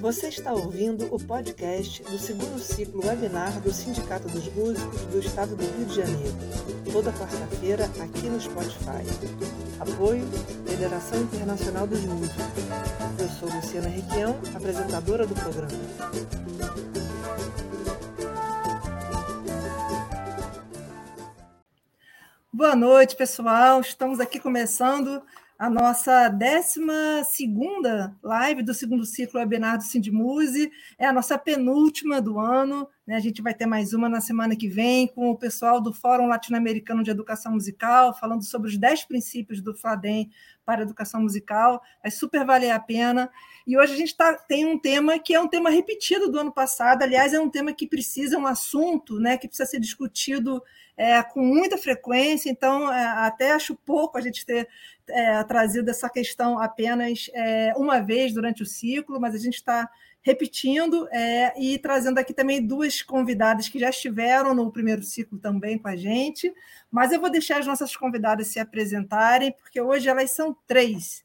Você está ouvindo o podcast do segundo ciclo webinar do Sindicato dos Músicos do Estado do Rio de Janeiro, toda quarta-feira aqui no Spotify. Apoio Federação Internacional dos Músicos. Eu sou Luciana Requião, apresentadora do programa. Boa noite, pessoal. Estamos aqui começando a nossa 12 live do segundo ciclo webinar do Sindimuse, é a nossa penúltima do ano, né? a gente vai ter mais uma na semana que vem, com o pessoal do Fórum Latino-Americano de Educação Musical, falando sobre os 10 princípios do FLADEM para a educação musical, vai super valer a pena. E hoje a gente tá, tem um tema que é um tema repetido do ano passado, aliás, é um tema que precisa, é um assunto né, que precisa ser discutido é, com muita frequência, então é, até acho pouco a gente ter é, trazido essa questão apenas é, uma vez durante o ciclo, mas a gente está repetindo é, e trazendo aqui também duas convidadas que já estiveram no primeiro ciclo também com a gente, mas eu vou deixar as nossas convidadas se apresentarem, porque hoje elas são três.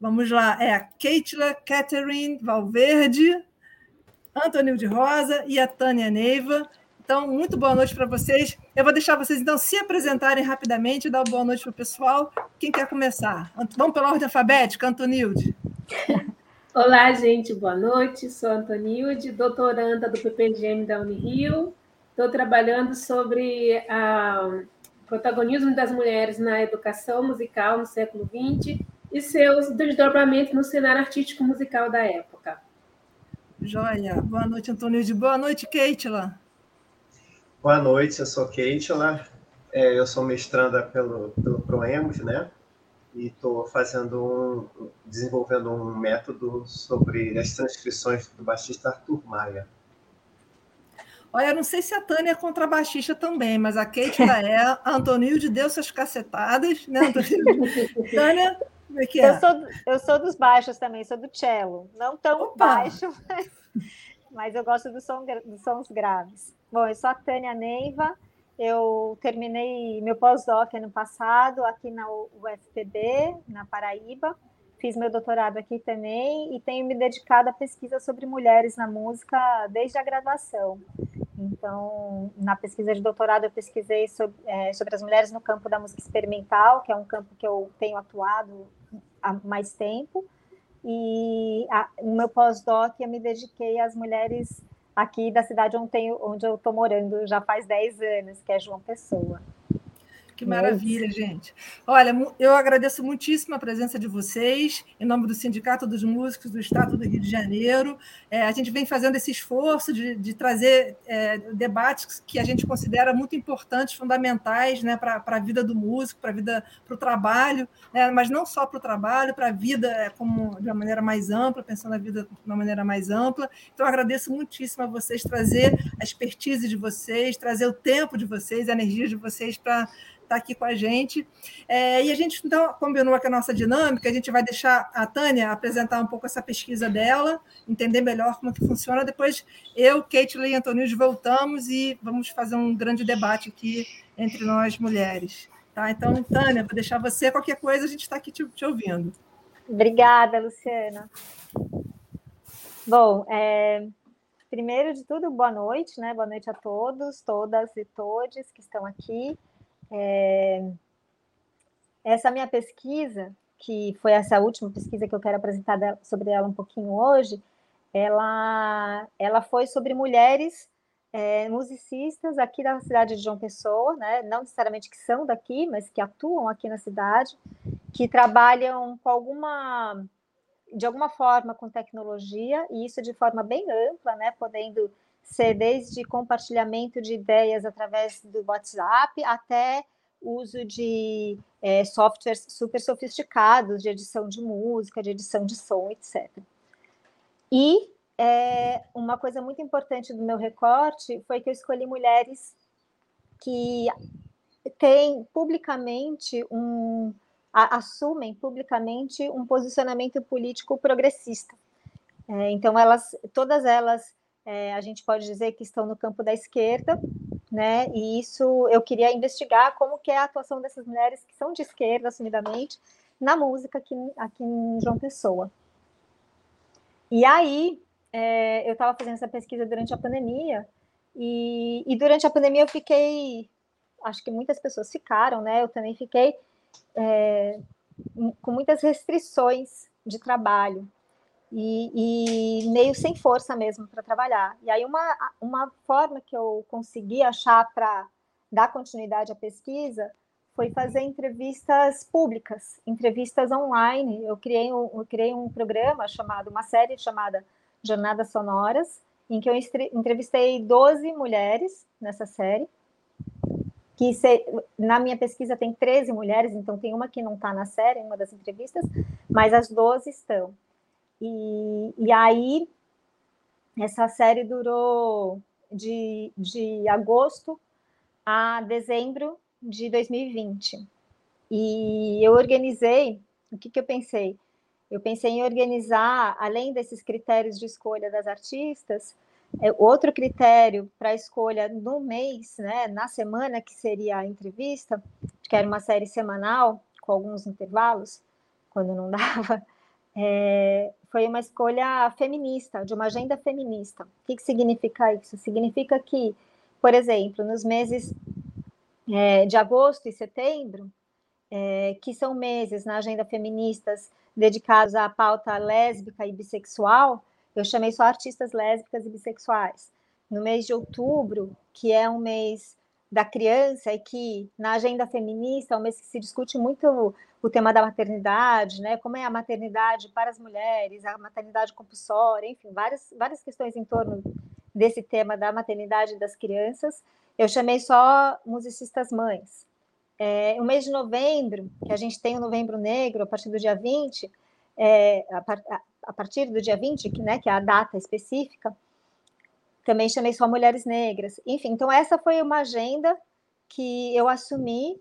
Vamos lá, é a Keitla Catherine Valverde, Antônio de Rosa e a Tânia Neiva. Então, muito boa noite para vocês. Eu vou deixar vocês, então, se apresentarem rapidamente, dar uma boa noite para o pessoal. Quem quer começar? Vamos pela ordem alfabética, Antonilde. Olá, gente, boa noite. Sou Antonilde, doutoranda do PPGM da Unirio. Estou trabalhando sobre o protagonismo das mulheres na educação musical no século XX e seus desdobramentos no cenário artístico musical da época. Joia. Boa noite, Antonilde. Boa noite, Keitla. Boa noite, eu sou Keitla, é, eu sou mestranda pelo, pelo Proemos, né? E estou fazendo um, desenvolvendo um método sobre as transcrições do baixista Arthur Maia. Olha, não sei se a Tânia é contrabaixista também, mas a Keitla é, a Antonilde deu suas cacetadas, né? Tânia, como é que é? Eu sou, eu sou dos baixos também, sou do cello. Não tão Opa! baixo, mas, mas eu gosto do som, dos sons graves. Bom, eu sou a Tânia Neiva, eu terminei meu pós-doc ano passado aqui na UFPB, na Paraíba. Fiz meu doutorado aqui também e tenho me dedicado à pesquisa sobre mulheres na música desde a graduação. Então, na pesquisa de doutorado, eu pesquisei sobre, é, sobre as mulheres no campo da música experimental, que é um campo que eu tenho atuado há mais tempo. E a, no meu pós-doc, eu me dediquei às mulheres aqui da cidade onde, eu estou morando já faz 10 anos, que é João Pessoa. Que maravilha, Mas... gente. Olha, eu agradeço muitíssimo a presença de vocês, em nome do Sindicato dos Músicos do Estado do Rio de Janeiro. É, a gente vem fazendo esse esforço de, de trazer é, debates que a gente considera muito importantes, fundamentais né, para a vida do músico, para a vida, para o trabalho, né, mas não só para o trabalho, para a vida é, como, de uma maneira mais ampla, pensando a vida de uma maneira mais ampla. Então, agradeço muitíssimo a vocês trazer a expertise de vocês, trazer o tempo de vocês, a energia de vocês para está aqui com a gente. É, e a gente, então, combinou aqui a nossa dinâmica, a gente vai deixar a Tânia apresentar um pouco essa pesquisa dela, entender melhor como que funciona. Depois eu, Kate e Antônio voltamos e vamos fazer um grande debate aqui entre nós mulheres. Tá? Então, Tânia, vou deixar você, qualquer coisa, a gente está aqui te, te, ouvindo. Obrigada, Luciana. Bom, é, primeiro de tudo, boa noite, né? Boa noite a todos, todas e todes que estão aqui. É, essa minha pesquisa, que foi essa última pesquisa que eu quero apresentar sobre ela um pouquinho hoje, ela, ela foi sobre mulheres é, musicistas aqui da cidade de João Pessoa, né? não necessariamente que são daqui, mas que atuam aqui na cidade, que trabalham com alguma, de alguma forma com tecnologia, e isso de forma bem ampla, né? podendo ser desde compartilhamento de ideias através do WhatsApp até uso de é, softwares super sofisticados de edição de música, de edição de som, etc. E é, uma coisa muito importante do meu recorte foi que eu escolhi mulheres que têm publicamente um a, assumem publicamente um posicionamento político progressista. É, então elas, todas elas é, a gente pode dizer que estão no campo da esquerda, né? E isso eu queria investigar como que é a atuação dessas mulheres que são de esquerda, assumidamente, na música aqui, aqui em João Pessoa. E aí, é, eu estava fazendo essa pesquisa durante a pandemia, e, e, durante a pandemia eu fiquei, acho que muitas pessoas ficaram, né? Eu também fiquei é, com muitas restrições de trabalho e, e meio sem força mesmo para trabalhar. E aí uma, uma forma que eu consegui achar para dar continuidade à pesquisa foi fazer entrevistas públicas, entrevistas online. Eu criei um, eu criei um programa chamado, uma série chamada Jornadas Sonoras, em que eu entrevistei 12 mulheres nessa série, que se, na minha pesquisa tem 13 mulheres, então tem uma que não está na série, uma das entrevistas, mas as 12 estão. E, e aí, essa série durou de, de agosto a dezembro de 2020. E eu organizei, o que, que eu pensei? Eu pensei em organizar, além desses critérios de escolha das artistas, é, outro critério para escolha no mês, né, na semana, que seria a entrevista, que era uma série semanal, com alguns intervalos, quando não dava, é, foi uma escolha feminista, de uma agenda feminista. O que, que significa isso? Significa que, por exemplo, nos meses é, de agosto e setembro, é, que são meses na agenda feministas dedicados à pauta lésbica e bissexual, eu chamei só artistas lésbicas e bissexuais. No mês de outubro, que é um mês da criança e que na agenda feminista é um mês que se discute muito o tema da maternidade, né? Como é a maternidade para as mulheres, a maternidade compulsória, enfim, várias, várias questões em torno desse tema da maternidade das crianças. Eu chamei só musicistas mães. É, o mês de novembro, que a gente tem o Novembro Negro, a partir do dia 20, é, a, a, partir do dia 20, que, né, que é a data específica, também chamei só mulheres negras. Enfim, então essa foi uma agenda que eu assumi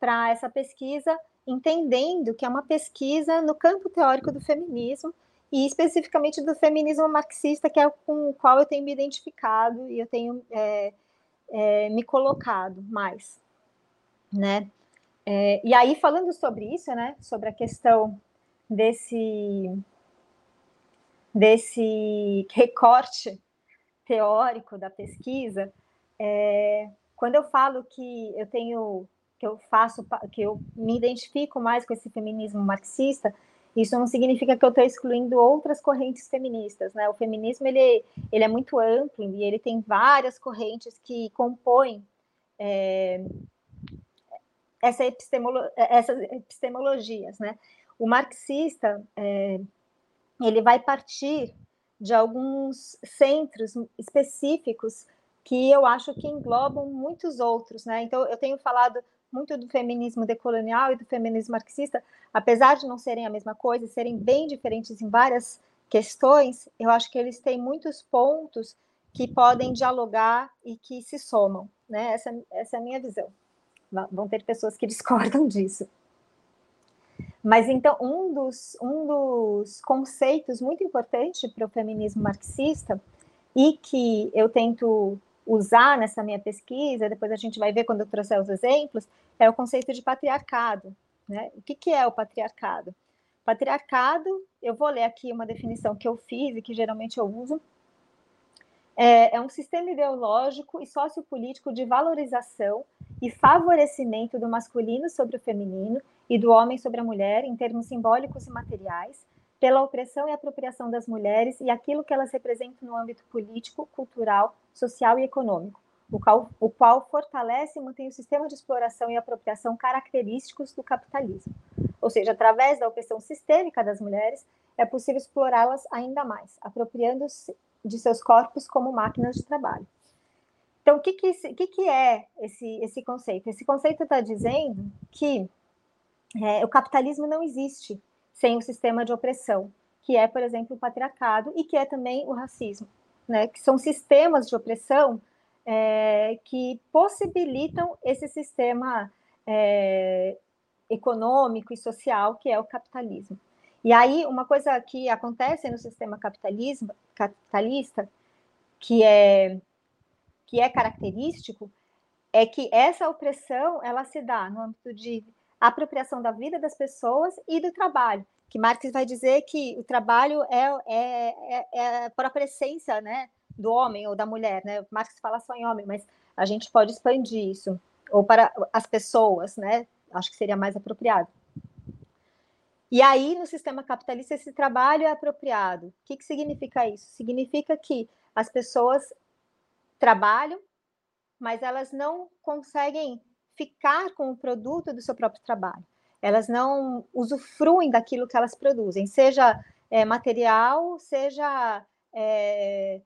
para essa pesquisa entendendo que é uma pesquisa no campo teórico do feminismo e especificamente do feminismo marxista, que é com o qual eu tenho me identificado e eu tenho é, é, me colocado mais, né? É, e aí falando sobre isso, né? Sobre a questão desse desse recorte teórico da pesquisa, é, quando eu falo que eu tenho que eu faço, que eu me identifico mais com esse feminismo marxista, isso não significa que eu estou excluindo outras correntes feministas, né? O feminismo ele, ele é muito amplo e ele tem várias correntes que compõem é, essa epistemolo, essas epistemologias, né? O marxista é, ele vai partir de alguns centros específicos que eu acho que englobam muitos outros, né? Então eu tenho falado muito do feminismo decolonial e do feminismo marxista, apesar de não serem a mesma coisa, serem bem diferentes em várias questões, eu acho que eles têm muitos pontos que podem dialogar e que se somam, né? Essa, essa é a minha visão. Vão ter pessoas que discordam disso. Mas então, um dos, um dos conceitos muito importantes para o feminismo marxista, e que eu tento usar nessa minha pesquisa, depois a gente vai ver quando eu trouxer os exemplos, é o conceito de patriarcado. Né? O que, que é o patriarcado? Patriarcado, eu vou ler aqui uma definição que eu fiz e que geralmente eu uso, é, é um sistema ideológico e sociopolítico de valorização e favorecimento do masculino sobre o feminino e do homem sobre a mulher em termos simbólicos e materiais, pela opressão e apropriação das mulheres e aquilo que elas representam no âmbito político, cultural, social e econômico, o qual, o qual fortalece e mantém o sistema de exploração e apropriação característicos do capitalismo. Ou seja, através da opressão sistêmica das mulheres, é possível explorá-las ainda mais, apropriando-se de seus corpos como máquinas de trabalho. Então, o que, que, que, que é esse, esse conceito? Esse conceito está dizendo que é, o capitalismo não existe sem o sistema de opressão, que é, por exemplo, o patriarcado e que é também o racismo, né? Que são sistemas de opressão é, que possibilitam esse sistema é, econômico e social que é o capitalismo. E aí, uma coisa que acontece no sistema capitalismo, capitalista, que é, que é característico, é que essa opressão ela se dá no âmbito de apropriação da vida das pessoas e do trabalho. Que Marx vai dizer que o trabalho é, é, é, é a própria essência né, do homem ou da mulher. Né? Marx fala só em homem, mas a gente pode expandir isso. Ou para as pessoas, né? Acho que seria mais apropriado. E aí, no sistema capitalista, esse trabalho é apropriado. O que, que significa isso? Significa que as pessoas trabalham, mas elas não conseguem ficar com o produto do seu próprio trabalho. Elas não usufruem daquilo que elas produzem, seja é, material, seja é,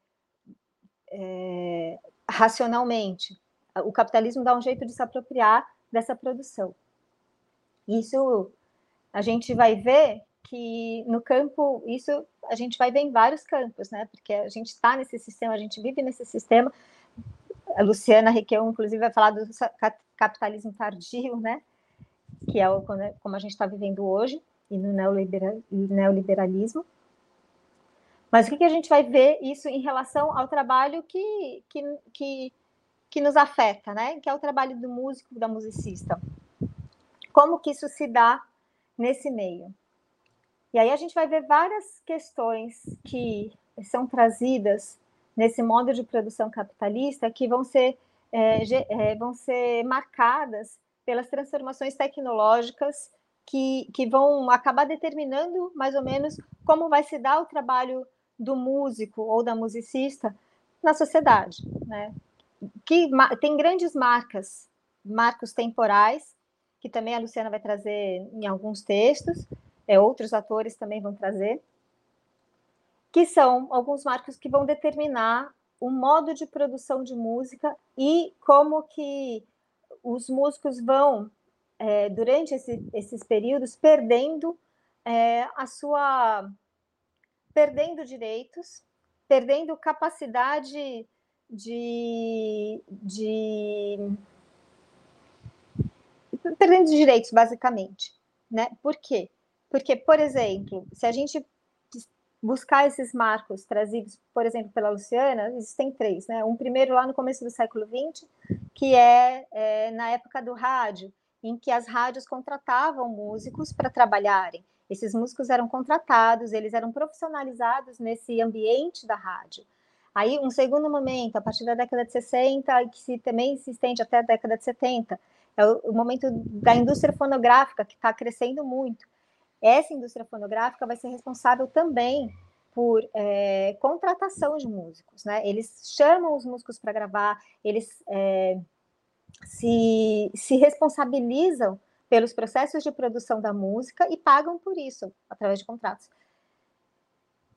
é, racionalmente. O capitalismo dá um jeito de se apropriar dessa produção. Isso a gente vai ver que no campo, isso a gente vai ver em vários campos, né? Porque a gente está nesse sistema, a gente vive nesse sistema. A Luciana Requeu, inclusive, vai falar do capitalismo tardio, né? Que é o, como a gente está vivendo hoje, e no neoliberalismo. Mas o que, a gente vai ver isso em relação ao trabalho que, que, que, que nos afeta, né? Que é o trabalho do músico, da musicista. Como que isso se dá nesse meio? E aí a gente vai ver várias questões que são trazidas nesse modo de produção capitalista que vão ser, é, é, vão ser marcadas pelas transformações tecnológicas que, que vão acabar determinando mais ou menos como vai se dar o trabalho do músico ou da musicista na sociedade, né? Que tem grandes marcas, marcos temporais, que também a Luciana vai trazer em alguns textos, é, outros atores também vão trazer, que são alguns marcos que vão determinar o modo de produção de música e como que os músicos vão, é, durante esse, esses períodos, perdendo é, a sua. Perdendo direitos, perdendo capacidade de, de perdendo direitos, basicamente. Né? Por quê? Porque, por exemplo, se a gente buscar esses marcos trazidos, por exemplo, pela Luciana, existem três, né? Um primeiro lá no começo do século XX, que é, é na época do rádio, em que as rádios contratavam músicos para trabalharem. Esses músicos eram contratados, eles eram profissionalizados nesse ambiente da rádio. Aí, um segundo momento, a partir da década de 60, que se, também se estende até a década de 70, é o, o momento da indústria fonográfica, que está crescendo muito essa indústria fonográfica vai ser responsável também por é, contratação de músicos, né? Eles chamam os músicos para gravar, eles é, se, se responsabilizam pelos processos de produção da música e pagam por isso, através de contratos.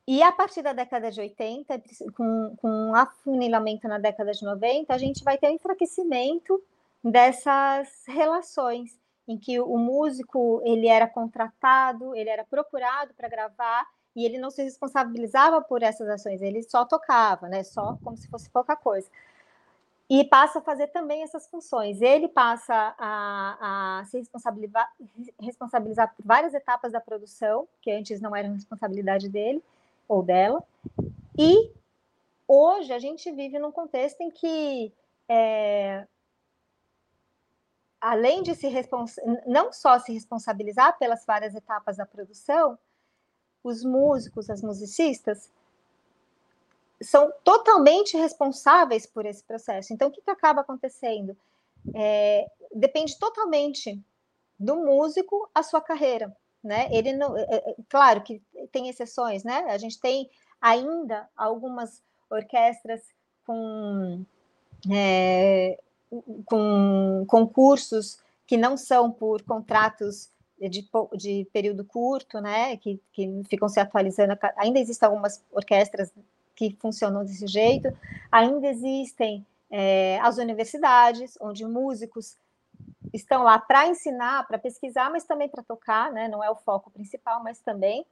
E a partir da década de 80, com, com um afunilamento na década de 90, a gente vai ter um enfraquecimento dessas relações em que o músico ele era contratado, ele era procurado para gravar e ele não se responsabilizava por essas ações, ele só tocava, né? Só como se fosse pouca coisa. E passa a fazer também essas funções. Ele passa a, a se responsabilizar, responsabilizar por várias etapas da produção, que antes não eram responsabilidade dele ou dela. E hoje a gente vive num contexto em que é, além de se não só se responsabilizar pelas várias etapas da produção, os músicos, as musicistas, são totalmente responsáveis por esse processo. Então, o que, que acaba acontecendo? É, depende totalmente do músico a sua carreira, né? Ele não, é, é, claro que tem exceções, né? A gente tem ainda algumas orquestras com é, com concursos que não são por contratos de, de período curto, né, que, que ficam se atualizando. Ainda existem algumas orquestras que funcionam desse jeito, ainda existem é, as universidades, onde músicos estão lá para ensinar, para pesquisar, mas também para tocar, né, não é o foco principal, mas também.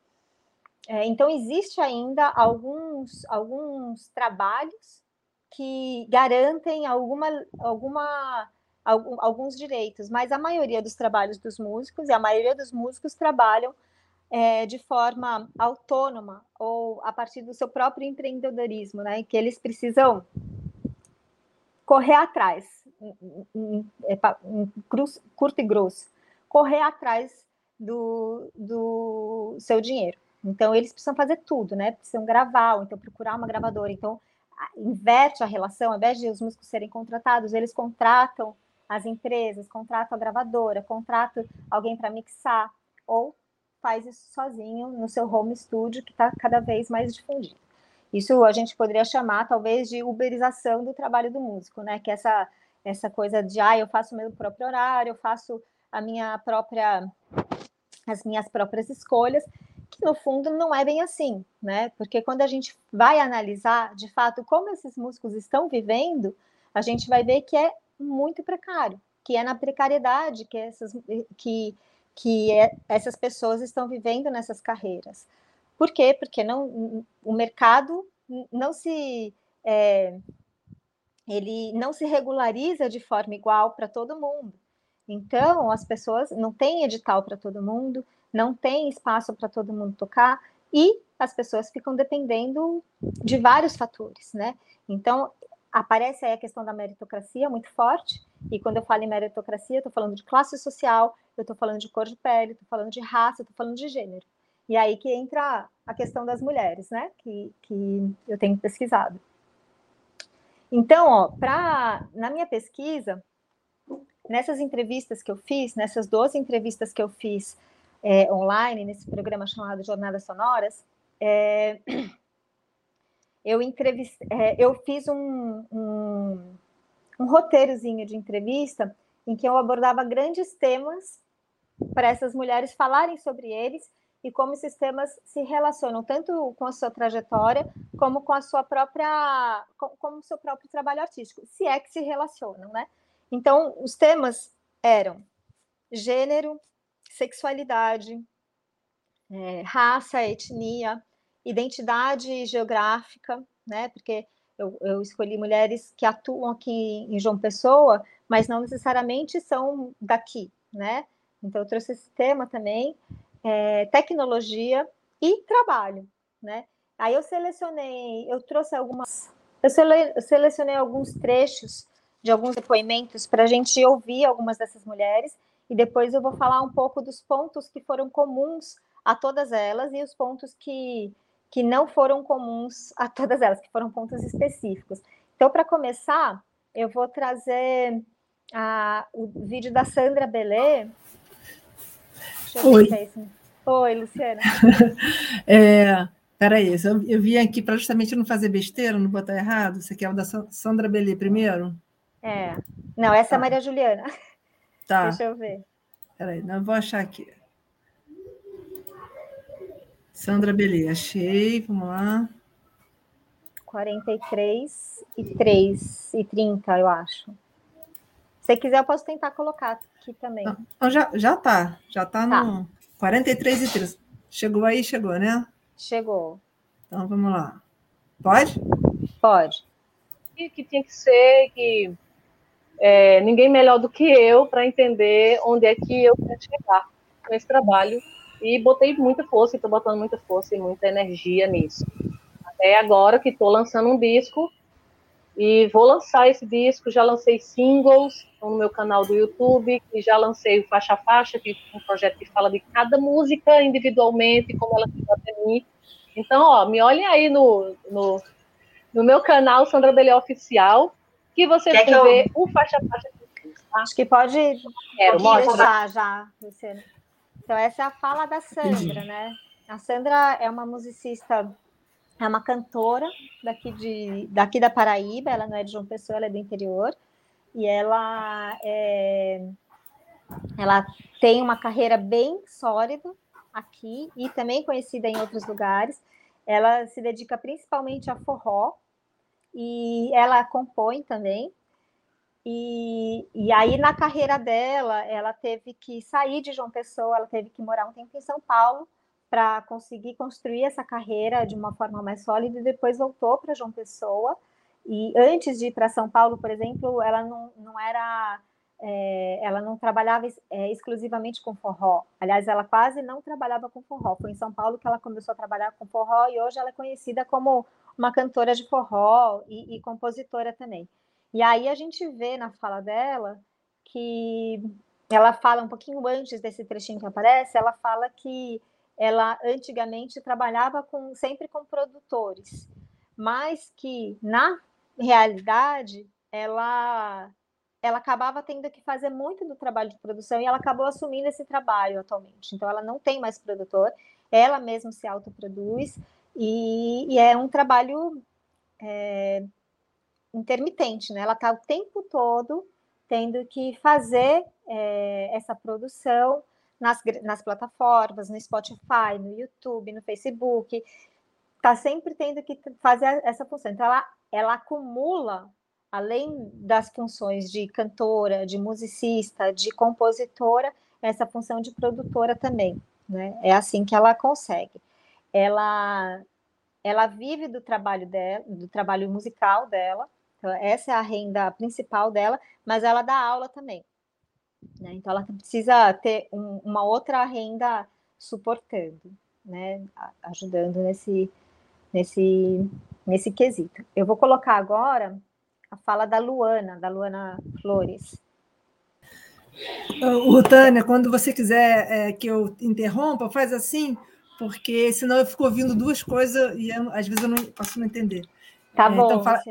É, então, existe ainda alguns, alguns trabalhos que garantem alguma, alguma, algum, alguns direitos, mas a maioria dos trabalhos dos músicos, e a maioria dos músicos trabalham é, de forma autônoma ou a partir do seu próprio empreendedorismo, né? Que eles precisam correr atrás, é curto e grosso, correr atrás do, do seu dinheiro. Então, eles precisam fazer tudo, né? Precisam gravar, ou então procurar uma gravadora. Então, inverte a relação, ao invés de os músicos serem contratados, eles contratam as empresas, contratam a gravadora, contratam alguém para mixar, ou faz isso sozinho no seu home studio, que está cada vez mais difundido. Isso a gente poderia chamar, talvez, de uberização do trabalho do músico, né? Que é essa, essa coisa de, ah, eu faço o meu próprio horário, eu faço a minha própria, as minhas próprias escolhas, que no fundo não é bem assim, né? Porque quando a gente vai analisar, de fato, como esses músicos estão vivendo, a gente vai ver que é muito precário, que é na precariedade que essas, que, que é, essas pessoas estão vivendo nessas carreiras. Por quê? Porque não, o mercado não se é, ele não se regulariza de forma igual para todo mundo. Então, as pessoas não têm edital para todo mundo, não tem espaço para todo mundo tocar, e as pessoas ficam dependendo de vários fatores, né? Então, aparece aí a questão da meritocracia muito forte, e quando eu falo em meritocracia, eu estou falando de classe social, eu estou falando de cor de pele, estou falando de raça, estou falando de gênero. E aí que entra a questão das mulheres, né? Que, que eu tenho pesquisado. Então, ó, pra, na minha pesquisa, nessas entrevistas que eu fiz, nessas 12 entrevistas que eu fiz é, online, nesse programa chamado Jornadas Sonoras, é, eu, é, eu fiz um, um, um roteirozinho de entrevista em que eu abordava grandes temas para essas mulheres falarem sobre eles e como esses temas se relacionam tanto com a sua trajetória como com a sua própria como o seu próprio trabalho artístico, se é que se relacionam, né? Então, os temas eram gênero, sexualidade, é, raça, etnia, identidade geográfica, né? Porque eu, eu, escolhi mulheres que atuam aqui em João Pessoa, mas não necessariamente são daqui, né? Então eu trouxe esse tema também, é, tecnologia e trabalho, né? Aí eu selecionei, eu trouxe algumas, eu, sele, eu selecionei alguns trechos de alguns depoimentos para a gente ouvir algumas dessas mulheres e depois eu vou falar um pouco dos pontos que foram comuns a todas elas e os pontos que, que não foram comuns a todas elas, que foram pontos específicos. Então, para começar, eu vou trazer a, o vídeo da Sandra Belê. Oi. É Oi, Luciana. é, peraí, eu, eu vim aqui para justamente não fazer besteira, não botar errado. Você quer o da Sandra Belê primeiro? É. Não, essa tá. é a Maria Juliana. Tá. Deixa eu ver. Peraí, não vou achar aqui. Sandra Belê, achei, vamos lá. 43 e 3 e 30, eu acho. Se quiser, eu posso tentar colocar aqui também. Não, já, já tá, já tá, tá no 43 e 3. Chegou aí, chegou, né? Chegou. Então vamos lá. Pode? Pode. Que tinha que ser que é, ninguém melhor do que eu para entender onde é que eu quero chegar com esse trabalho. E botei muita força, estou botando muita força e muita energia nisso. Até agora que estou lançando um disco e vou lançar esse disco. Já lancei singles no meu canal do YouTube, e já lancei o Faixa Faixa, que é um projeto que fala de cada música individualmente, como ela chegou até mim. Então, ó, me olhem aí no, no, no meu canal, Sandra Belé Oficial, que vocês Quer vão ver o faixa faixa. Tá? Acho que pode, Quero, pode deixar já, Luciana. Então, essa é a fala da Sandra, né? A Sandra é uma musicista, é uma cantora daqui, de, daqui da Paraíba, ela não é de João Pessoa, ela é do interior, e ela, é, ela tem uma carreira bem sólida aqui e também conhecida em outros lugares. Ela se dedica principalmente a forró, e ela compõe também. E, e aí, na carreira dela, ela teve que sair de João Pessoa, ela teve que morar um tempo em São Paulo para conseguir construir essa carreira de uma forma mais sólida e depois voltou para João Pessoa. E antes de ir para São Paulo, por exemplo, ela não, não era. É, ela não trabalhava é, exclusivamente com forró. Aliás, ela quase não trabalhava com forró. Foi em São Paulo que ela começou a trabalhar com forró e hoje ela é conhecida como uma cantora de forró e, e compositora também. E aí a gente vê na fala dela que ela fala um pouquinho antes desse trechinho que aparece, ela fala que ela antigamente trabalhava com, sempre com produtores, mas que na realidade ela ela acabava tendo que fazer muito do trabalho de produção e ela acabou assumindo esse trabalho atualmente. Então ela não tem mais produtor, ela mesma se autoproduz e, e é um trabalho é, intermitente, né? Ela está o tempo todo tendo que fazer é, essa produção nas, nas plataformas, no Spotify, no YouTube, no Facebook, está sempre tendo que fazer essa função. Então, ela, ela acumula, além das funções de cantora, de musicista, de compositora, essa função de produtora também. Né? É assim que ela consegue. Ela, ela vive do trabalho dela, do trabalho musical dela, essa é a renda principal dela, mas ela dá aula também. Né? Então, ela precisa ter um, uma outra renda suportando, né? ajudando nesse, nesse, nesse quesito. Eu vou colocar agora a fala da Luana, da Luana Flores. O Tânia, quando você quiser é, que eu interrompa, faz assim, porque senão eu fico ouvindo duas coisas e eu, às vezes eu não posso não entender. Tá é, bom. Então, fala...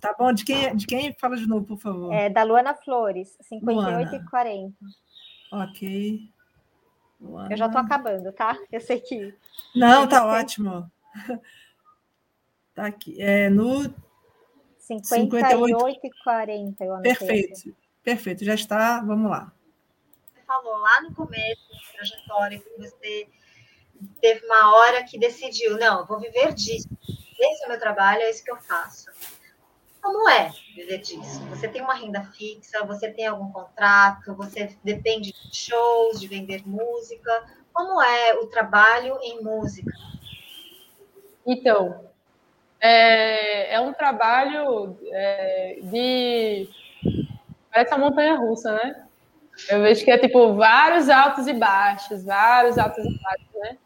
Tá bom, de quem, de quem? Fala de novo, por favor. É da Luana Flores, 58 Luana. e 40. Ok. Luana. Eu já tô acabando, tá? Eu sei que. Não, tá ótimo. Tá aqui. É no 58, 58 e 40. Eu perfeito, perfeito, já está. Vamos lá. Você falou lá no começo da trajetória que você teve uma hora que decidiu: não, vou viver disso. Esse é o meu trabalho, é isso que eu faço. Como é viver disso? Você tem uma renda fixa, você tem algum contrato, você depende de shows, de vender música. Como é o trabalho em música? Então, é, é um trabalho é, de. Parece uma montanha russa, né? Eu vejo que é tipo vários altos e baixos, vários altos e baixos, né?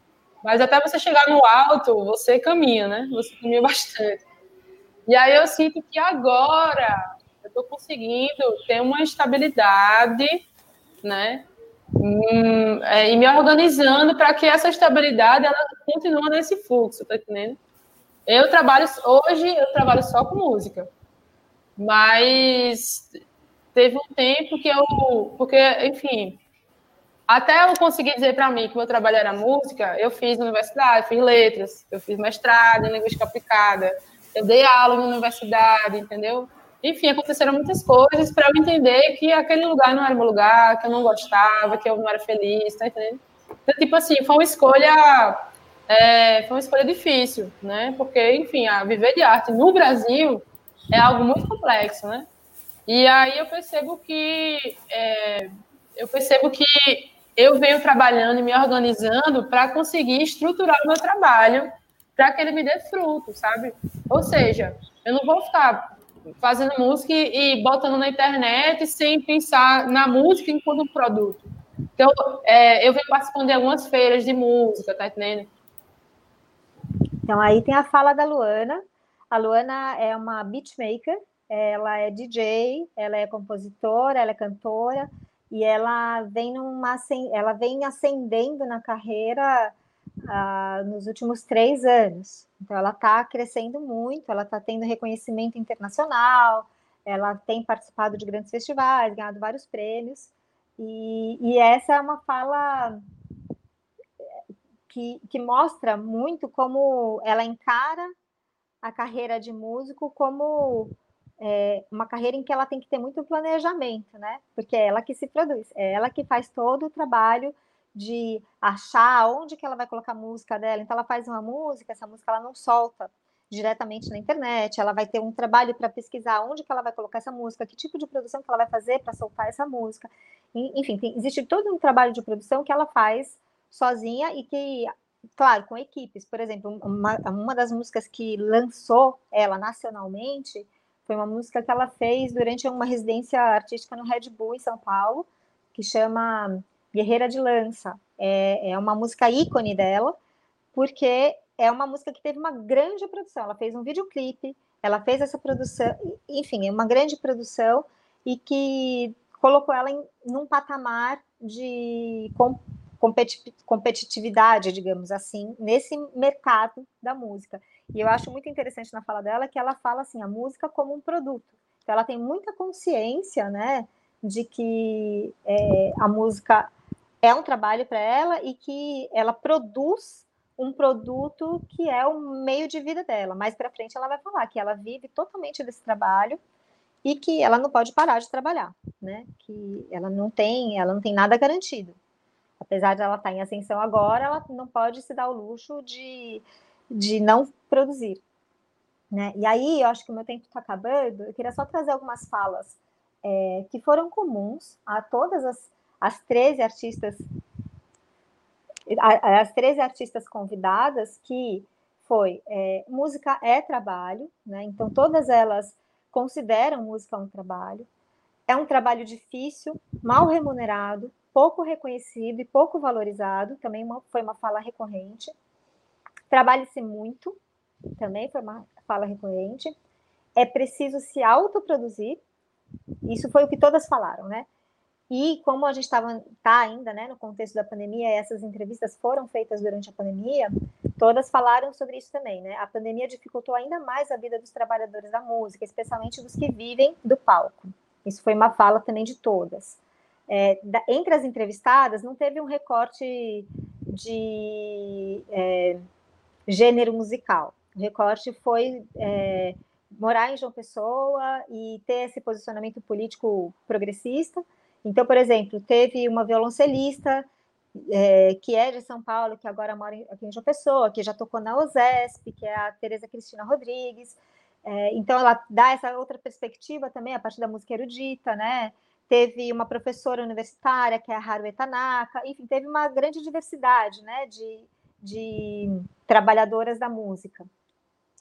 Mas até você chegar no alto, você caminha, né? Você caminha bastante. E aí eu sinto que agora eu estou conseguindo ter uma estabilidade, né? Hum, é, e me organizando para que essa estabilidade ela continue nesse fluxo, tá entendendo? Eu trabalho hoje eu trabalho só com música, mas teve um tempo que eu, porque enfim, até eu conseguir dizer para mim que meu trabalho era música, eu fiz universidade, fiz letras, eu fiz mestrado em linguística aplicada, eu dei aula na universidade, entendeu? Enfim, aconteceram muitas coisas para eu entender que aquele lugar não era meu lugar, que eu não gostava, que eu não era feliz, tá entendendo? Então, tipo assim, foi uma escolha, é, foi uma escolha difícil, né? Porque, enfim, a viver de arte no Brasil é algo muito complexo, né? E aí eu percebo que é, eu percebo que eu venho trabalhando e me organizando para conseguir estruturar o meu trabalho para que ele me dê fruto, sabe? Ou seja, eu não vou ficar fazendo música e, botando na internet sem pensar na música enquanto produto. Então, é, eu venho participando de algumas feiras de música, tá entendendo? Então, aí tem a fala da Luana. A Luana é uma beatmaker, ela é DJ, ela é compositora, ela é cantora, e ela vem numa ela vem ascendendo na carreira nos últimos três anos. Então, ela está crescendo muito, ela está tendo reconhecimento internacional, ela tem participado de grandes festivais, ganhado vários prêmios, e, e essa é uma fala que, que mostra muito como ela encara a carreira de músico como é, uma carreira em que ela tem que ter muito planejamento, né? Porque é ela que se produz, é ela que faz todo o trabalho de achar onde que ela vai colocar a música dela. Então ela faz uma música, essa música ela não solta diretamente na internet, ela vai ter um trabalho para pesquisar onde que ela vai colocar essa música, que tipo de produção que ela vai fazer para soltar essa música. Enfim, tem, existe todo um trabalho de produção que ela faz sozinha e que, claro, com equipes. Por exemplo, uma, uma das músicas que lançou ela nacionalmente foi uma música que ela fez durante uma residência artística no Red Bull, em São Paulo, que chama Guerreira de Lança. É, é uma música ícone dela, porque é uma música que teve uma grande produção. Ela fez um videoclipe, ela fez essa produção, enfim, é uma grande produção e que colocou ela em num patamar de com, competitividade, digamos assim, nesse mercado da música. E eu acho muito interessante na fala dela que ela fala assim, a música como um produto. Então, ela tem muita consciência, né, de que é, a música é um trabalho para ela e que ela produz um produto que é o meio de vida dela. Mais para frente ela vai falar que ela vive totalmente desse trabalho e que ela não pode parar de trabalhar, né? Que ela não tem, ela não tem nada garantido. Apesar de ela estar em ascensão agora, ela não pode se dar o luxo de, de não produzir. Né? E aí, eu acho que o meu tempo está acabando, eu queria só trazer algumas falas é, que foram comuns a todas as, as 13 artistas, as 13 artistas convidadas, que foi é, música é trabalho, né? Então todas elas consideram música um trabalho. É um trabalho difícil, mal remunerado, pouco reconhecido e pouco valorizado, também uma, foi uma fala recorrente. Trabalhe-se muito, também foi uma fala recorrente. É preciso se autoproduzir, isso foi o que todas falaram, né? E como a gente estava tá ainda, né, no contexto da pandemia, essas entrevistas foram feitas durante a pandemia, todas falaram sobre isso também, né? A pandemia dificultou ainda mais a vida dos trabalhadores da música, especialmente dos que vivem do palco. Isso foi uma fala também de todas. É, da, entre as entrevistadas, não teve um recorte de é, gênero musical. O recorte foi é, morar em João Pessoa e ter esse posicionamento político progressista. Então, por exemplo, teve uma violoncelista é, que é de São Paulo, que agora mora aqui em João Pessoa, que já tocou na OSESP, que é a Tereza Cristina Rodrigues. É, então, ela dá essa outra perspectiva também, a partir da música erudita, né? Teve uma professora universitária, que é a Haru Tanaka, enfim, teve uma grande diversidade, né, de, de trabalhadoras da música.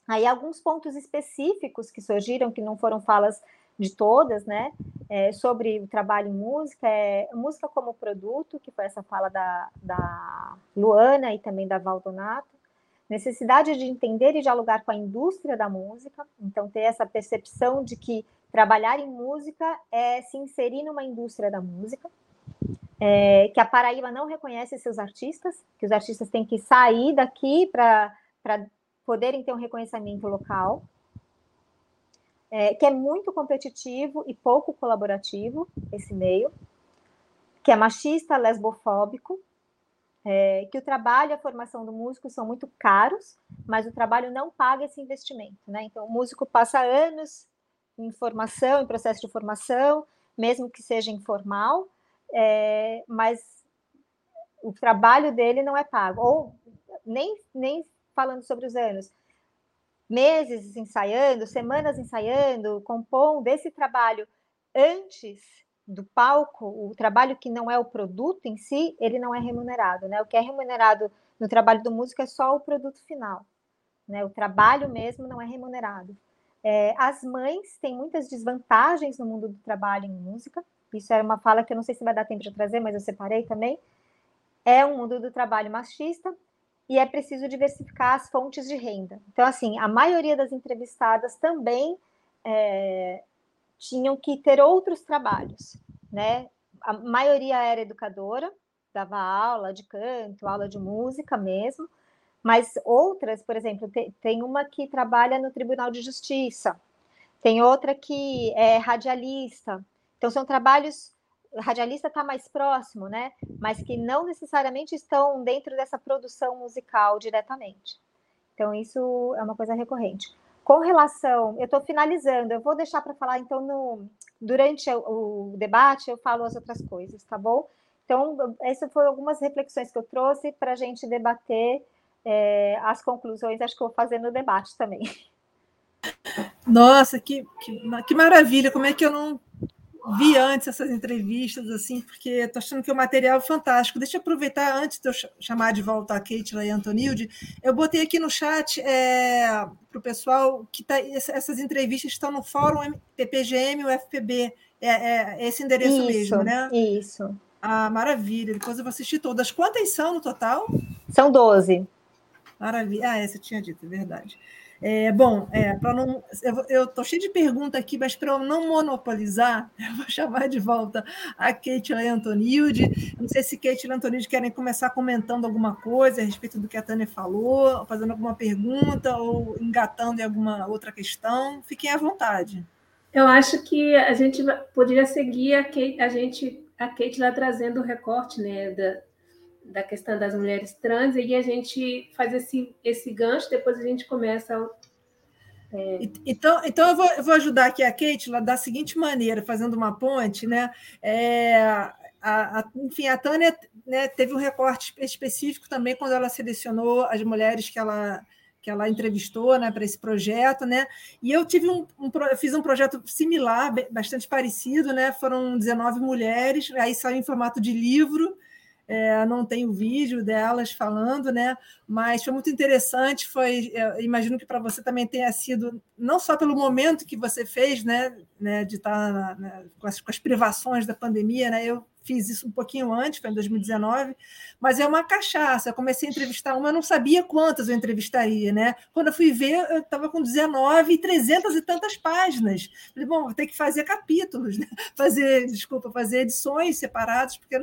Aí alguns pontos específicos que surgiram, que não foram falas de todas, né, é, sobre o trabalho em música, é música como produto, que foi essa fala da, da Luana e também da Valdonato, necessidade de entender e dialogar com a indústria da música, então ter essa percepção de que trabalhar em música é se inserir numa indústria da música, é, que a Paraíba não reconhece seus artistas, que os artistas têm que sair daqui para poderem ter um reconhecimento local, é, que é muito competitivo e pouco colaborativo, esse meio, que é machista, lesbofóbico, é, que o trabalho e a formação do músico são muito caros, mas o trabalho não paga esse investimento, né? Então, o músico passa anos em formação, em processo de formação, mesmo que seja informal, é, mas o trabalho dele não é pago, ou nem, nem falando sobre os anos, meses ensaiando, semanas ensaiando, compondo esse trabalho antes do palco, o trabalho que não é o produto em si, ele não é remunerado, né? O que é remunerado no trabalho do músico é só o produto final, né? O trabalho mesmo não é remunerado. É, as mães têm muitas desvantagens no mundo do trabalho em música. Isso era uma fala que eu não sei se vai dar tempo de trazer, mas eu separei também. É um mundo do trabalho machista, e é preciso diversificar as fontes de renda. Então, assim, a maioria das entrevistadas também é, tinham que ter outros trabalhos, né? A maioria era educadora, dava aula de canto, aula de música mesmo, mas outras, por exemplo, tem uma que trabalha no Tribunal de Justiça, tem outra que é radialista. Então, são trabalhos radialista está mais próximo, né? Mas que não necessariamente estão dentro dessa produção musical diretamente. Então, isso é uma coisa recorrente. Com relação, eu estou finalizando, eu vou deixar para falar, então, no, durante o, debate, eu falo as outras coisas, tá bom? Então, essas foram algumas reflexões que eu trouxe para a gente debater é, as conclusões, acho que eu vou fazer no debate também. Nossa, que, que, que maravilha! Como é que eu não vi antes essas entrevistas, assim, porque estou achando que o material é fantástico. Deixa eu aproveitar, antes de eu chamar de volta a Kate e a Antonilde, eu botei aqui no chat é, para o pessoal que tá, essas entrevistas estão no fórum PPGM, o FPB, é, é esse endereço isso, mesmo, né? Isso. Ah, maravilha. Depois eu vou assistir todas. Quantas são no total? São 12. Maravilha. Ah, essa eu tinha dito, é verdade. É, bom, é, para não, eu estou cheio de perguntas aqui, mas para eu não monopolizar, eu vou chamar de volta a Kate Antonilde. Não sei se Kate e Antonilde querem começar comentando alguma coisa a respeito do que a Tânia falou, fazendo alguma pergunta ou engatando em alguma outra questão. Fiquem à vontade. Eu acho que a gente poderia seguir a Kate, a gente a Kate lá trazendo o recorte né, da, da questão das mulheres trans, e a gente faz esse, esse gancho, depois a gente começa. É... Então, então eu, vou, eu vou ajudar aqui a Kate da seguinte maneira, fazendo uma ponte, né? É, a, a, enfim, a Tânia né, teve um recorte específico também quando ela selecionou as mulheres que ela que ela entrevistou né, para esse projeto, né? E eu tive um, um, fiz um projeto similar, bastante parecido, né? Foram 19 mulheres, aí saiu em formato de livro, é, não tem o vídeo delas falando, né? Mas foi muito interessante. Foi, imagino que para você também tenha sido não só pelo momento que você fez, né, né de estar né, com, as, com, as, privações da pandemia, né? Eu fiz isso um pouquinho antes, foi em 2019, mas é uma cachaça. Eu comecei a entrevistar uma, eu não sabia quantas eu entrevistaria, né? Quando eu fui ver, eu estava com 19 e 300 e tantas páginas. Falei, bom, vou ter que fazer capítulos, né? fazer, desculpa, fazer edições separadas, porque,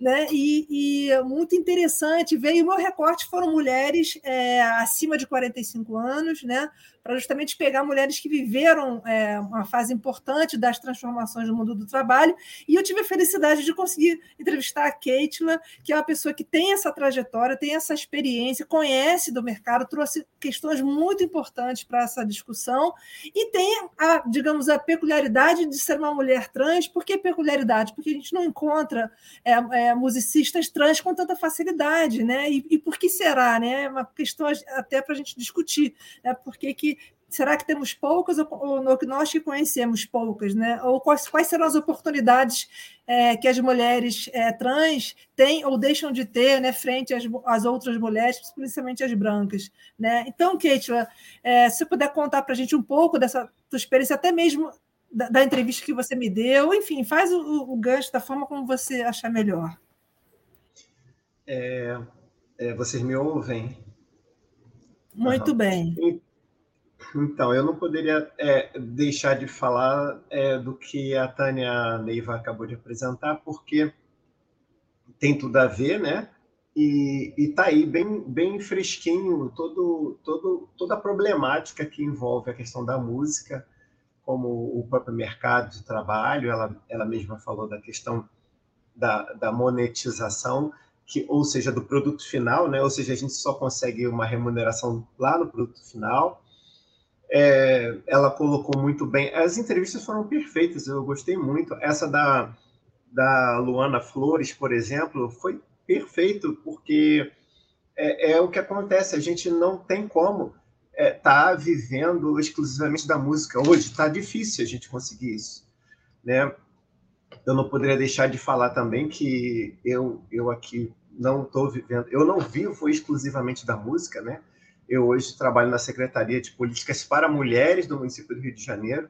né? E, e muito interessante, veio o meu recorte foram mulheres é, acima de 45 anos, né? Para justamente pegar mulheres que viveram é, uma fase importante das transformações no mundo do trabalho. E eu tive a felicidade de conseguir entrevistar a Keitla, que é uma pessoa que tem essa trajetória, tem essa experiência, conhece do mercado, trouxe questões muito importantes para essa discussão e tem, a, digamos, a peculiaridade de ser uma mulher trans. Por que peculiaridade? Porque a gente não encontra é, é, musicistas trans com tanta facilidade, né? E, e por que será, né? É uma questão até para a gente discutir, né? Por que, que será que temos poucas ou, ou nós que conhecemos poucas, né? Ou quais, quais serão as oportunidades é, que as mulheres é, trans têm ou deixam de ter, né, frente às, às outras mulheres, principalmente as brancas, né? Então, Kate, é, se você puder contar para a gente um pouco dessa tua experiência, até mesmo da, da, entrevista que você me deu, enfim, faz o, o gancho da forma como você achar melhor. É, é, vocês me ouvem? Muito uhum. bem. Então, eu não poderia é, deixar de falar é, do que a Tânia Neiva acabou de apresentar, porque tem tudo a ver, né? E está aí bem, bem fresquinho todo, todo, toda a problemática que envolve a questão da música, como o próprio mercado de trabalho, ela, ela mesma falou da questão da, da monetização, que, ou seja, do produto final, né? ou seja, a gente só consegue uma remuneração lá no produto final, é, ela colocou muito bem. As entrevistas foram perfeitas, eu gostei muito. Essa da, da Luana Flores, por exemplo, foi perfeito, porque é, é o que acontece, a gente não tem como estar é, tá vivendo exclusivamente da música. Hoje está difícil a gente conseguir isso. Né? Eu não poderia deixar de falar também que eu, eu aqui não estou vivendo, eu não vivo exclusivamente da música, né? Eu hoje trabalho na Secretaria de Políticas para Mulheres do município do Rio de Janeiro.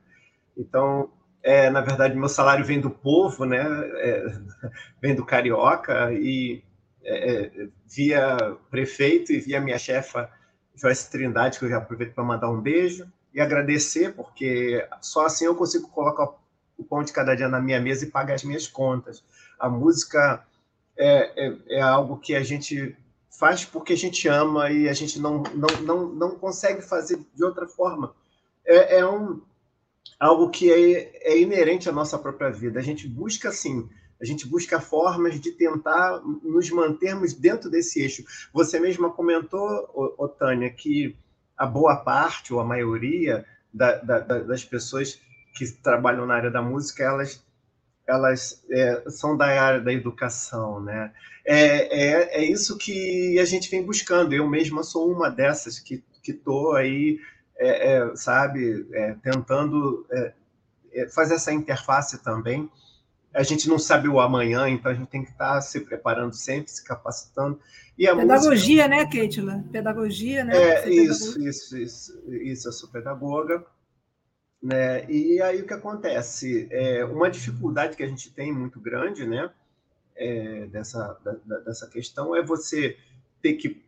Então, é, na verdade, meu salário vem do povo, né? É, vem do carioca e é, é, via prefeito e via minha chefa Joyce Trindade, que eu já aproveito para mandar um beijo e agradecer, porque só assim eu consigo colocar o pão de cada dia na minha mesa e pagar as minhas contas. A música é, é, é algo que a gente faz porque a gente ama e a gente não, não, não, não consegue fazer de outra forma. É, é um, algo que é, é inerente à nossa própria vida. A gente busca, assim, a gente busca formas de tentar nos mantermos dentro desse eixo. Você mesma comentou, Otânia, que a boa parte, ou a maioria da, da, das pessoas que trabalham na área da música, elas elas é, são da área da educação, né? É, é, é, isso que a gente vem buscando. Eu mesma sou uma dessas que estou aí, é, é, sabe, é, tentando fazer essa interface também. A gente não sabe o amanhã, então a gente tem que estar tá se preparando sempre, se capacitando. E a Pedagogia, música... né, Keitla? Pedagogia, né? É, isso, isso, isso, isso, eu sou pedagoga. Né? E aí o que acontece? É uma dificuldade que a gente tem muito grande né? É, dessa, da, dessa questão é você ter que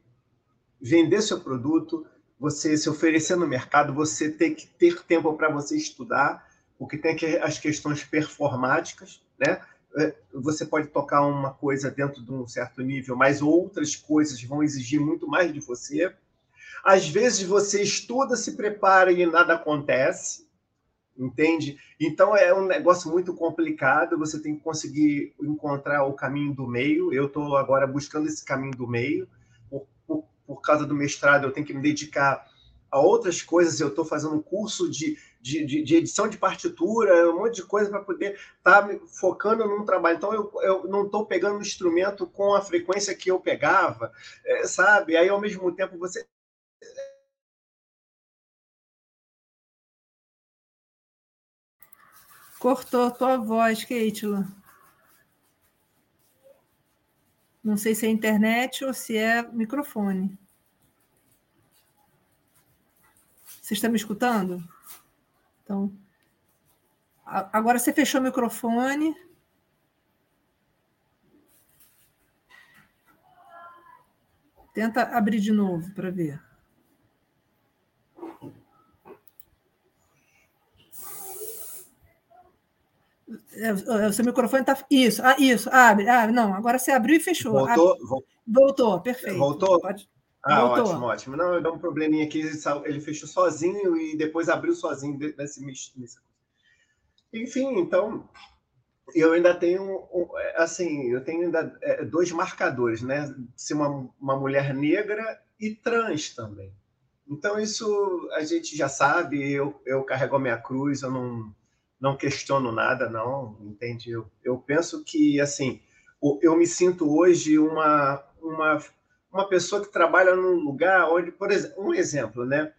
vender seu produto, você se oferecer no mercado, você tem que ter tempo para você estudar, porque tem as questões performáticas, né? É, você pode tocar uma coisa dentro de um certo nível, mas outras coisas vão exigir muito mais de você. Às vezes você estuda, se prepara e nada acontece, entende? Então é um negócio muito complicado, você tem que conseguir encontrar o caminho do meio. Eu estou agora buscando esse caminho do meio. Por, por, por, causa do mestrado, eu tenho que me dedicar a outras coisas. Eu estou fazendo um curso de, de, de, de, edição de partitura, um monte de coisa para poder estar tá focando num trabalho. Então eu, eu não estou pegando o instrumento com a frequência que eu pegava, é, sabe? Aí ao mesmo tempo você Cortou tua voz, Keitla. Não sei se é internet ou se é microfone. Você está me escutando? Então, agora você fechou o microfone. Tenta abrir de novo para ver. O seu microfone está. Isso, ah, isso, abre, abre. Não, agora você abriu e fechou. Voltou? Voltou, perfeito. Voltou? Pode... Ah, Voltou. ótimo, ótimo. Não, deu um probleminha aqui, ele fechou sozinho e depois abriu sozinho nesse Enfim, então, eu ainda tenho, assim, eu tenho ainda é, dois marcadores, né? Ser uma, uma mulher negra e trans também. Então, isso a gente já sabe, eu, eu carrego a minha cruz, eu não, não questiono nada, não, entende? Eu, eu penso que, assim, eu me sinto hoje uma, uma, uma pessoa que trabalha num lugar onde, por exemplo, um exemplo, né?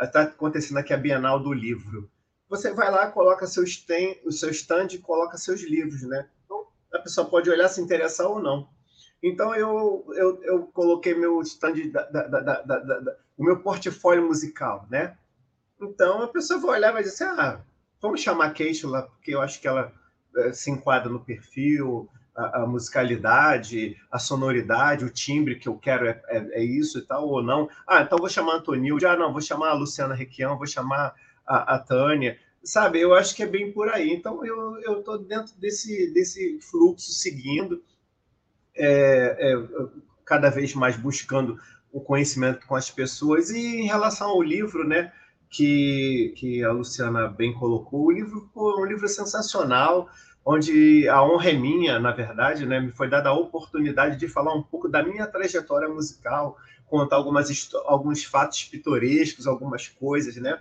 Está acontecendo aqui a Bienal do Livro. Você vai lá, coloca seu stand, o seu stand e coloca seus livros, né? Então, a pessoa pode olhar se interessar ou não. Então, eu, eu, eu coloquei meu stand, da, da, da, da, o meu portfólio musical, né? Então, a pessoa vai olhar e vai dizer assim, ah, Vamos chamar a Keishla, porque eu acho que ela é, se enquadra no perfil, a, a, musicalidade, a sonoridade, o timbre que eu quero é, é, é, isso e tal, ou não. Ah, então vou chamar a Antonil, já não, vou chamar a Luciana Requião, vou chamar a, a Tânia, sabe? Eu acho que é bem por aí. Então eu estou dentro desse, desse fluxo seguindo, é, é, cada vez mais buscando o conhecimento com as pessoas. E em relação ao livro, né? Que, que a Luciana bem colocou. O livro um livro sensacional, onde a honra é minha, na verdade, né? Me foi dada a oportunidade de falar um pouco da minha trajetória musical, contar algumas alguns fatos pitorescos, algumas coisas, né?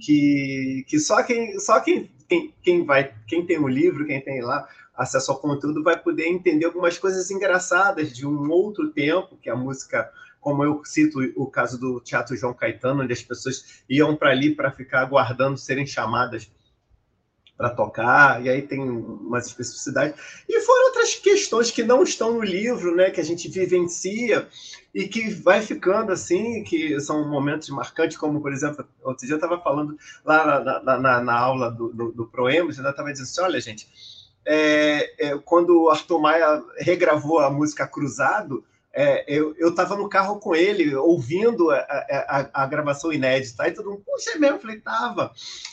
Que, que só quem só quem, quem, quem vai quem tem o livro, quem tem lá acesso ao conteúdo vai poder entender algumas coisas engraçadas de um outro tempo que a música como eu cito o caso do Teatro João Caetano, onde as pessoas iam para ali para ficar aguardando serem chamadas para tocar, e aí tem umas especificidades. E foram outras questões que não estão no livro, né, que a gente vivencia e que vai ficando assim, que são momentos marcantes, como, por exemplo, outro dia eu estava falando lá na, na, na aula do, do, do Proemos, eu estava dizendo assim, olha, gente, é, é, quando o Arthur Maia regravou a música Cruzado, é, eu estava no carro com ele, ouvindo a, a, a, gravação inédita, e todo mundo, puxa, é mesmo? Falei, tava,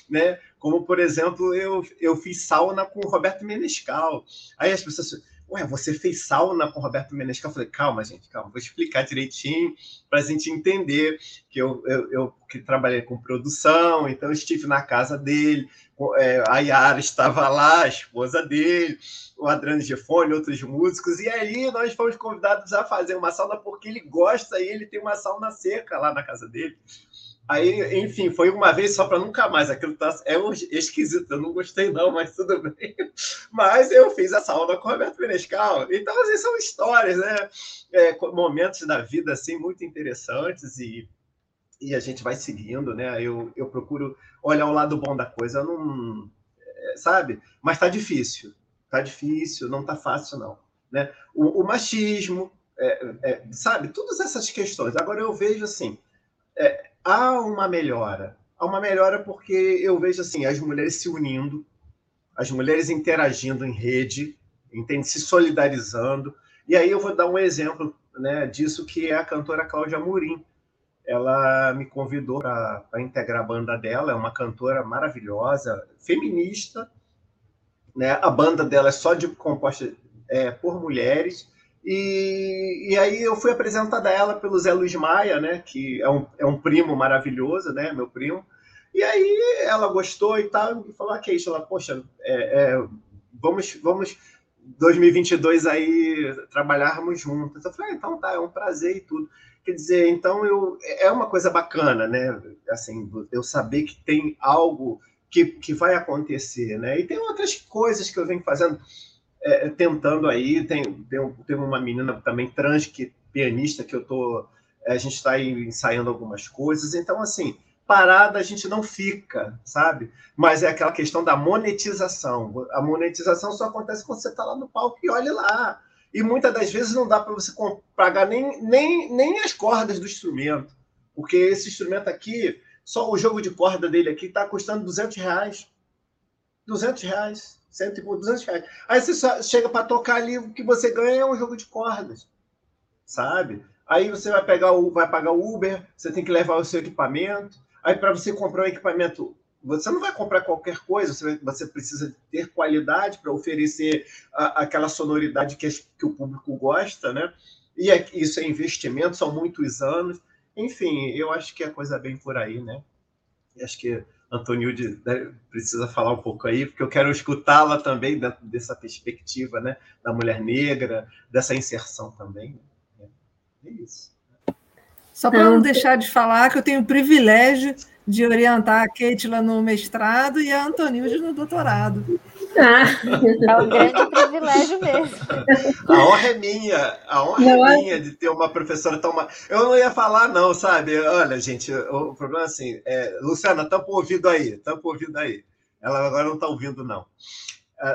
né? Como, por exemplo, eu, eu fiz sauna com o Roberto Menescal. Aí as pessoas, ué, você fez sauna com Roberto Menescal? Eu falei, calma, gente, calma, vou explicar direitinho para a gente entender que eu, eu, eu que trabalhei com produção, então estive na casa dele, é, a Yara estava lá, a esposa dele, o Adriano Gefone, outros músicos, e aí nós fomos convidados a fazer uma sauna porque ele gosta e ele tem uma sauna seca lá na casa dele. Aí, enfim, foi uma vez só para nunca mais. Aquilo tá, é um, esquisito, eu não gostei, não, mas tudo bem. Mas eu fiz a sauna com o Roberto Menescal. Então, assim, são histórias, né? É, momentos da vida assim, muito interessantes e e a gente vai seguindo, né? Eu, eu procuro olhar o lado bom da coisa, não, é, sabe? Mas tá difícil, tá difícil, não tá fácil não, né? O, o machismo, é, é, sabe? Todas essas questões. Agora eu vejo assim, é, há uma melhora, há uma melhora porque eu vejo assim as mulheres se unindo, as mulheres interagindo em rede, entende? Se solidarizando. E aí eu vou dar um exemplo, né? Disso que é a cantora Cláudia Murim ela me convidou para integrar a banda dela, é uma cantora maravilhosa, feminista, né? A banda dela é só de composta é, por mulheres, e, e, aí eu fui apresentada a ela pelo Zé Luiz Maia, né? Que é um, é um primo maravilhoso, né? Meu primo. E aí ela gostou e tal, e falou, ok, ela, poxa, é, é, vamos, vamos 2022 aí trabalharmos juntos. Eu falei, ah, então tá, é um prazer e tudo. Quer dizer, então eu é uma coisa bacana, né? Assim, eu saber que tem algo que, que vai acontecer, né? E tem outras coisas que eu venho fazendo, é, tentando aí. Tem, tem, tem uma menina também trans que pianista que eu tô, a gente está ensaiando algumas coisas. Então, assim, parada a gente não fica, sabe? Mas é aquela questão da monetização. A monetização só acontece quando você está lá no palco e olha lá. E muitas das vezes não dá para você pagar nem, nem, nem as cordas do instrumento. Porque esse instrumento aqui, só o jogo de corda dele aqui está custando 200 reais. 200 reais. 100 e 200 reais. Aí você chega para tocar ali, o que você ganha é um jogo de cordas. Sabe? Aí você vai pegar o, vai pagar o Uber, você tem que levar o seu equipamento, Aí, para você comprar um equipamento, você não vai comprar qualquer coisa, você, você precisa ter qualidade para oferecer a, aquela sonoridade que, que, o público gosta, né? E é, isso é investimento, são muitos anos. Enfim, eu acho que a coisa é bem por aí, né? Acho que Antonilde né, precisa falar um pouco aí, porque eu quero escutá-la também dentro dessa perspectiva, né? Da mulher negra, dessa inserção também. Né? É isso. Só para não deixar de falar que eu tenho o privilégio de orientar a Kate lá no mestrado e a Antonilde no doutorado. Ah. É um grande privilégio mesmo. A honra é minha, a honra não, é minha de ter uma professora tão. Eu não ia falar, não, sabe? Olha, gente, o problema é assim, é... Luciana, tampa o ouvido aí, tampa o ouvido aí. Ela agora não está ouvindo, não.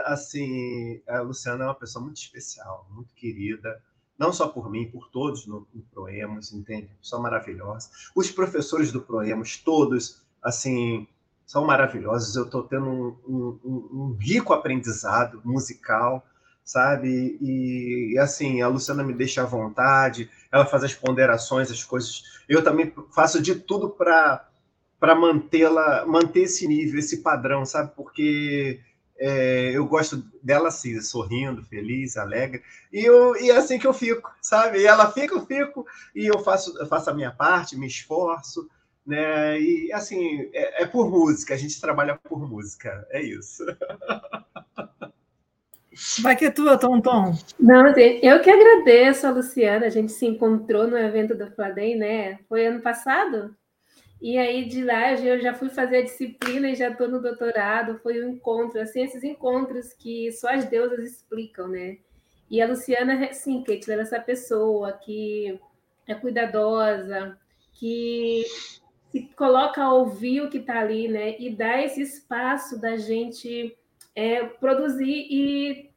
Assim, a Luciana é uma pessoa muito especial, muito querida não só por mim, por todos no, no Proemos, entende? São maravilhosos. Os professores do Proemos, todos, assim, são maravilhosos. Eu estou tendo um, um, um, rico aprendizado musical, sabe? E, e, assim, a Luciana me deixa à vontade, ela faz as ponderações, as coisas. Eu também faço de tudo para para mantê-la, manter esse nível, esse padrão, sabe? Porque é, eu gosto dela assim, sorrindo, feliz, alegre, e, eu, e é assim que eu fico, sabe? E ela fica, eu fico, e eu faço, eu faço a minha parte, me esforço, né? E assim, é, é por música, a gente trabalha por música, é isso. Vai que é tua, Tom Tom. Não, eu que agradeço a Luciana, a gente se encontrou no evento do Fladem, né? Foi ano passado? E aí de lá eu já fui fazer a disciplina e já estou no doutorado. Foi um encontro, assim, esses encontros que só as deusas explicam, né? E a Luciana, sim, Kate, era essa pessoa que é cuidadosa, que se coloca a ouvir o que está ali, né? E dá esse espaço da gente é, produzir e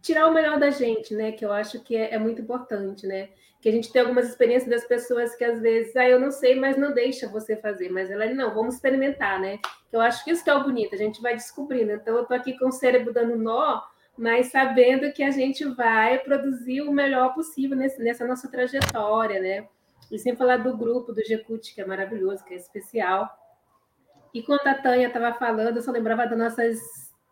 tirar o melhor da gente, né? Que eu acho que é, é muito importante, né? que a gente tem algumas experiências das pessoas que às vezes, ah, eu não sei, mas não deixa você fazer, mas ela, não, vamos experimentar, né? Eu acho que isso que é o bonito, a gente vai descobrindo. Então, eu estou aqui com o cérebro dando nó, mas sabendo que a gente vai produzir o melhor possível nesse, nessa nossa trajetória, né? E sem falar do grupo, do Jecute, que é maravilhoso, que é especial. E quando a Tânia estava falando, eu só lembrava do, nossas,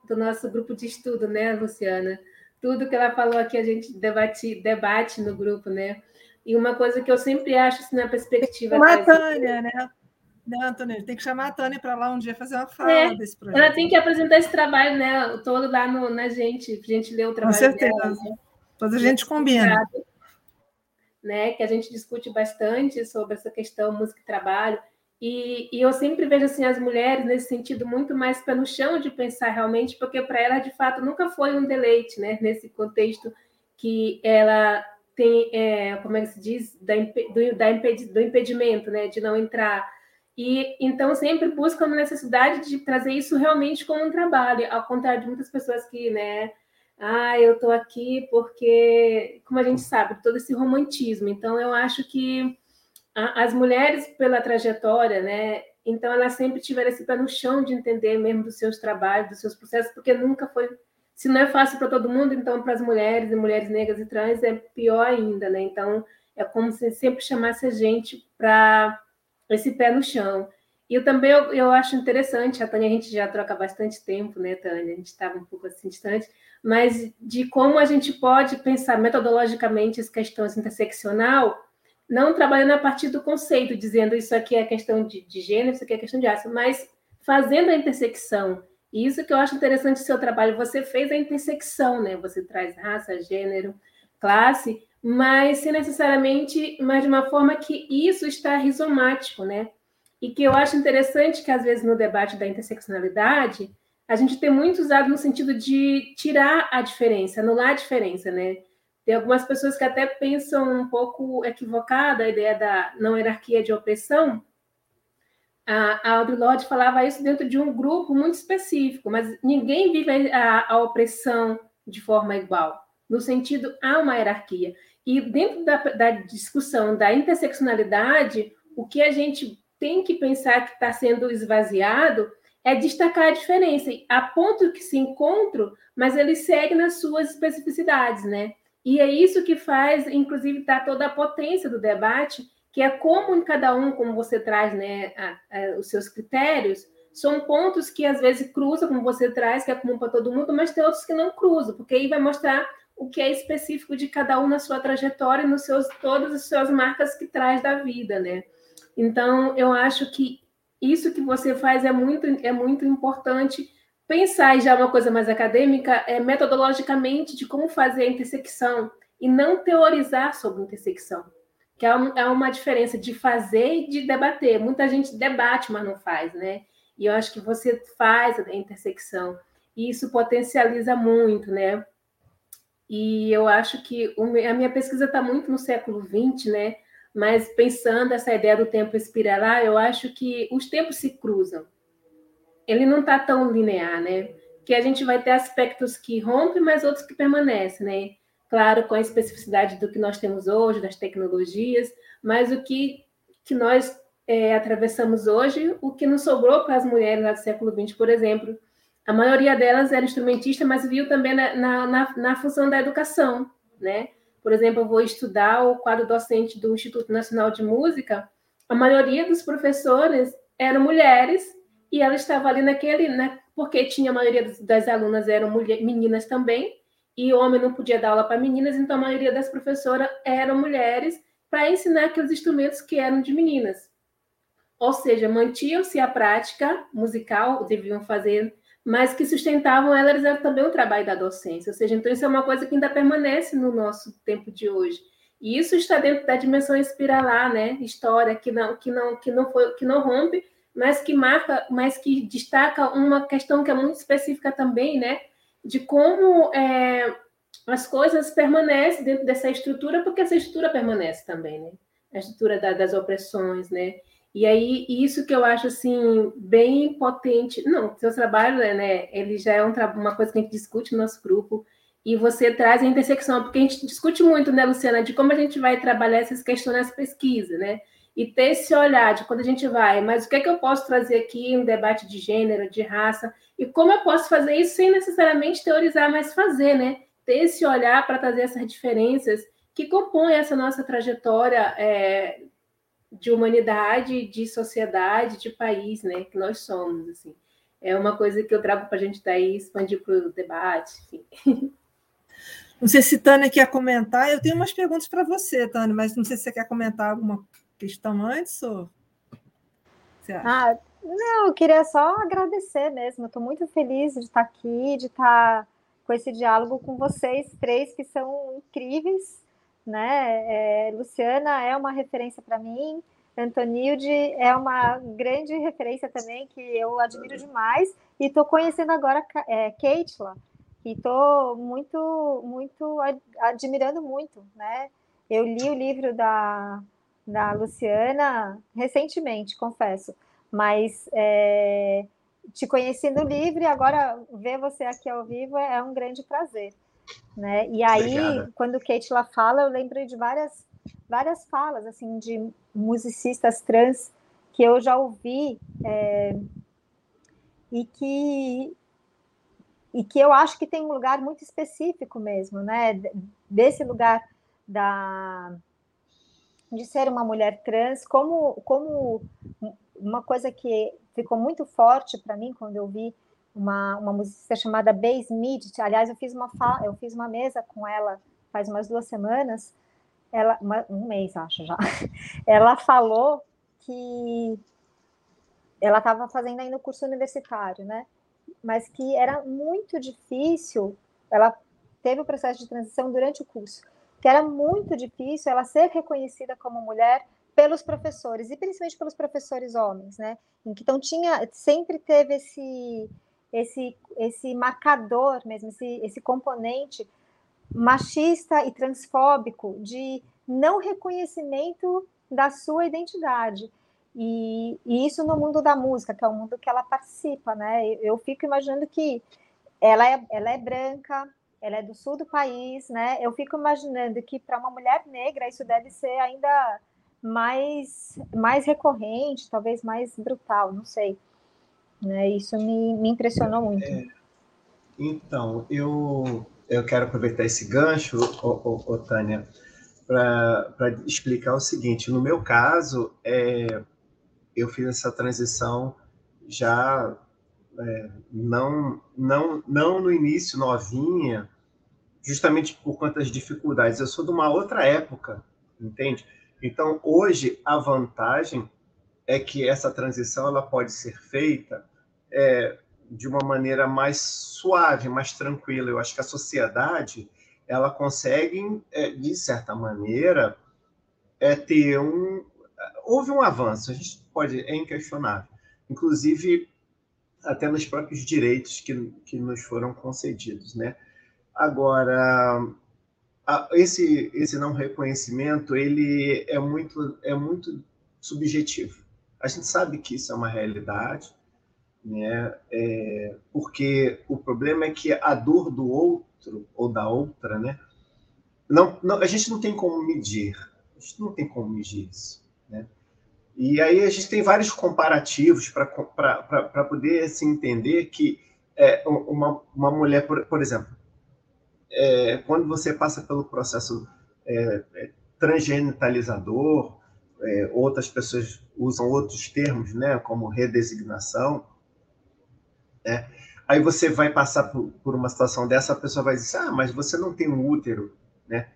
do nosso grupo de estudo, né, Luciana? Tudo que ela falou aqui a gente debate, debate no grupo, né? E uma coisa que eu sempre acho assim, na perspectiva. Chamar a Tânia, né? Né, Antônia? Tem que chamar a Tânia para lá um dia fazer uma fala é, desse projeto. Ela tem que apresentar esse trabalho, né? Todo lá no, na gente, para a gente ler o trabalho. Com certeza. Dela, né? Depois a gente combina. Né, que a gente discute bastante sobre essa questão música e trabalho. E, e, eu sempre vejo assim as mulheres nesse sentido muito mais pé no chão de pensar realmente, porque para ela de fato nunca foi um deleite, né? Nesse contexto que ela tem, é, como é que se diz, da, do, da impedi, do impedimento, né, de não entrar. E então sempre buscam a necessidade de trazer isso realmente como um trabalho, ao contrário de muitas pessoas que, né, ah, eu estou aqui porque, como a gente sabe, todo esse romantismo. Então eu acho que a, as mulheres pela trajetória, né, então elas sempre tiveram esse pé no chão de entender mesmo dos seus trabalhos, dos seus processos, porque nunca foi se não é fácil para todo mundo, então para as mulheres e mulheres negras e trans é pior ainda, né? Então é como se sempre chamasse a gente para esse pé no chão. E eu também eu, eu acho interessante, a Tânia, a gente já troca bastante tempo, né, Tânia? A gente estava um pouco assim distante, mas de como a gente pode pensar metodologicamente as questões interseccional, não trabalhando a partir do conceito, dizendo isso aqui é questão de, de gênero, isso aqui é questão de raça, mas fazendo a intersecção. E isso que eu acho interessante do seu trabalho, você fez a intersecção, né? Você traz raça, gênero, classe, mas sem necessariamente, mas de uma forma que isso está rizomático, né? E que eu acho interessante que, às vezes, no debate da interseccionalidade, a gente tem muito usado no sentido de tirar a diferença, anular a diferença, né? Tem algumas pessoas que até pensam um pouco equivocada a ideia da não hierarquia de opressão. A, Audre Lorde falava isso dentro de um grupo muito específico, mas ninguém vive a, a opressão de forma igual. No sentido, há uma hierarquia. E dentro da, da discussão da interseccionalidade, o que a gente tem que pensar que está sendo esvaziado é destacar a diferença, a ponto que se encontram, mas ele segue nas suas especificidades, né? E é isso que faz, inclusive, dar toda a potência do debate, que é como cada um, como você traz, né, a, a, os seus critérios, são pontos que às vezes cruzam, como você traz, que é comum para todo mundo, mas tem outros que não cruzam, porque aí vai mostrar o que é específico de cada um na sua trajetória, nos seus todas as suas marcas que traz da vida, né? Então, eu acho que isso que você faz é muito, é muito importante pensar, já uma coisa mais acadêmica, é metodologicamente de como fazer a intersecção e não teorizar sobre intersecção, que é, um, é uma diferença de fazer e de debater. Muita gente debate, mas não faz, né? E eu acho que você faz a intersecção, e isso potencializa muito, né? E eu acho que a minha pesquisa está muito no século XX, né? Mas pensando essa ideia do tempo espiralar, eu acho que os tempos se cruzam. Ele não está tão linear, né? Que a gente vai ter aspectos que rompem, mas outros que permanecem, né? Claro, com a especificidade do que nós temos hoje, das tecnologias, mas o que, que nós é, atravessamos hoje, o que nos sobrou para as mulheres lá do século XX, por exemplo. A maioria delas era instrumentista, mas viu também na, na, na função da educação, né? Por exemplo, eu vou estudar o quadro docente do Instituto Nacional de Música, a maioria dos professores eram mulheres e ela estava ali naquele, né, porque tinha a maioria das alunas eram mulher, meninas também, e homem não podia dar aula para meninas, então a maioria das professoras eram mulheres para ensinar aqueles instrumentos que eram de meninas. Ou seja, mantinham-se a prática musical, deviam fazer mas que sustentavam elas era também o trabalho da docência. Ou seja, então isso é uma coisa que ainda permanece no nosso tempo de hoje. E isso está dentro da dimensão espiralar, né? História que não que não que não foi que não rompe, mas que marca, mas que destaca uma questão que é muito específica também, né? De como é, as coisas permanecem dentro dessa estrutura, porque essa estrutura permanece também, né? A estrutura da, das opressões, né? E aí, isso que eu acho, assim, bem potente. Não, seu trabalho, né, ele já é um uma coisa que a gente discute no nosso grupo, e você traz a intersecção, porque a gente discute muito, né, Luciana, de como a gente vai trabalhar essas questões nas pesquisas, né? E ter esse olhar de quando a gente vai, mas o que é que eu posso trazer aqui um debate de gênero, de raça, e como eu posso fazer isso sem necessariamente teorizar, mas fazer, né? Ter esse olhar para trazer essas diferenças que compõem essa nossa trajetória é, de humanidade, de sociedade, de país, né, que nós somos, assim. É uma coisa que eu trago para a gente daí expandir para o debate, enfim. Não sei se Tânia quer comentar. Eu tenho umas perguntas para você, Tânia, mas não sei se você quer comentar alguma questão antes ou. Ah, não, eu queria só agradecer mesmo. Estou muito feliz de estar aqui, de estar com esse diálogo com vocês três que são incríveis né? É, Luciana é uma referência para mim, Antonilde é uma grande referência também, que eu admiro demais, e estou conhecendo agora é, Keitla, que estou muito, muito admirando muito, né? Eu li o livro da, da Luciana recentemente, confesso, mas é, te conheci no livro e agora ver você aqui ao vivo é um grande prazer. Né? E aí, Obrigada. quando Kate lá fala, eu lembro de várias, várias falas assim de musicistas trans que eu já ouvi é, e que e que eu acho que tem um lugar muito específico mesmo, né? Desse lugar da de ser uma mulher trans, como, como uma coisa que ficou muito forte para mim quando eu vi uma, uma musicista chamada Bay Smith. Aliás, eu fiz uma eu fiz uma mesa com ela faz umas duas semanas, ela uma, um mês acho já. Ela falou que ela estava fazendo ainda o curso universitário, né? Mas que era muito difícil. Ela teve o processo de transição durante o curso, que era muito difícil ela ser reconhecida como mulher pelos professores e principalmente pelos professores homens, né? Então tinha sempre teve esse esse esse marcador mesmo, esse, esse componente machista e transfóbico de não reconhecimento da sua identidade. E, e, isso no mundo da música, que é o mundo que ela participa, né? Eu, eu fico imaginando que ela é, ela é branca, ela é do sul do país, né? Eu fico imaginando que para uma mulher negra isso deve ser ainda mais, mais recorrente, talvez mais brutal, não sei. Né? Isso me, me impressionou muito. É, então, eu, eu quero aproveitar esse gancho, ô, ô, ô Tânia, para explicar o seguinte: no meu caso, é, eu fiz essa transição já é, não, não, não no início novinha, justamente por das dificuldades. Eu sou de uma outra época, entende? Então, hoje, a vantagem é que essa transição ela pode ser feita é, de uma maneira mais suave, mais tranquila. Eu acho que a sociedade ela consegue, é, de certa maneira, é, ter um. Houve um avanço, a gente pode, é inquestionável. Inclusive, até nos próprios direitos que, que nos foram concedidos, né? Agora, esse esse não reconhecimento ele é muito é muito subjetivo. A gente sabe que isso é uma realidade, né? É, porque o problema é que a dor do outro ou da outra, né? Não, não, a gente não tem como medir, a gente não tem como medir isso, né? E aí a gente tem vários comparativos para poder se assim, entender que é, uma, uma mulher, por, por exemplo, é, quando você passa pelo processo é, é, transgenitalizador, é, outras pessoas usam outros termos, né, como redesignação, né? aí você vai passar por, por, uma situação dessa, a pessoa vai dizer, ah, mas você não tem um útero, né?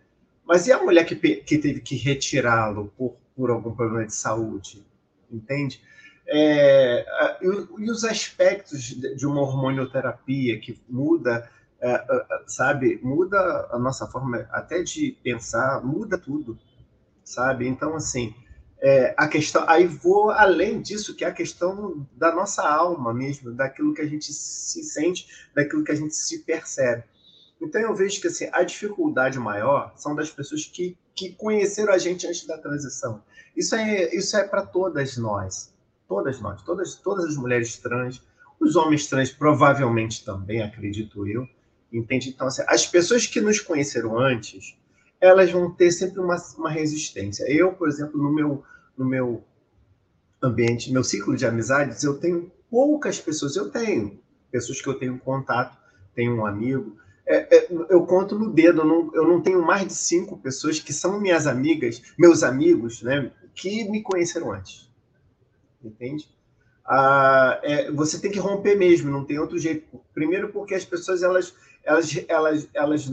Mas e a mulher que, que teve que retirá-lo por, por algum problema de saúde, entende? É, e, os aspectos de uma hormonioterapia que muda é, é, é, sabe, muda a nossa forma até de pensar, muda tudo, sabe? Então, assim, é, a questão, aí vou além disso, que é a questão da nossa alma mesmo, daquilo que a gente se sente, daquilo que a gente se percebe. Então, eu vejo que assim, a dificuldade maior são das pessoas que, que conheceram a gente antes da transição. Isso é, isso é para todas nós, todas nós, todas, todas as mulheres trans, os homens trans provavelmente também, acredito eu, Entende? Então, assim, as pessoas que nos conheceram antes, elas vão ter sempre uma, uma resistência. Eu, por exemplo, no meu, no meu ambiente, meu ciclo de amizades, eu tenho poucas pessoas. Eu tenho pessoas que eu tenho contato, tenho um amigo. É, é, eu conto no dedo, eu não, eu não tenho mais de cinco pessoas que são minhas amigas, meus amigos, né, que me conheceram antes. Entende? Ah, é, você tem que romper mesmo, não tem outro jeito. Primeiro porque as pessoas elas elas, elas, elas,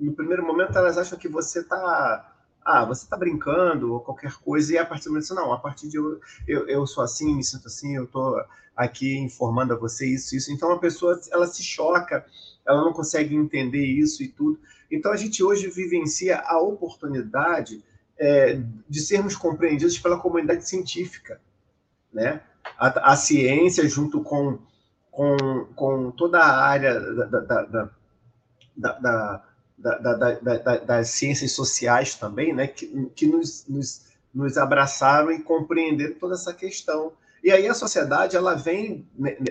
no primeiro momento, elas acham que você está ah, você está brincando ou qualquer coisa, e a partir do momento, não, a partir de eu, eu, eu sou assim, me sinto assim, eu estou aqui informando a você isso, isso. Então a pessoa, ela se choca, ela não consegue entender isso e tudo. Então a gente hoje vivencia a oportunidade é, de sermos compreendidos pela comunidade científica, né? A, a ciência junto com, com, com toda a área da, da, da da, da, da, das ciências sociais também, né, que, que nos, nos, nos abraçaram e compreenderam toda essa questão. E aí a sociedade ela vem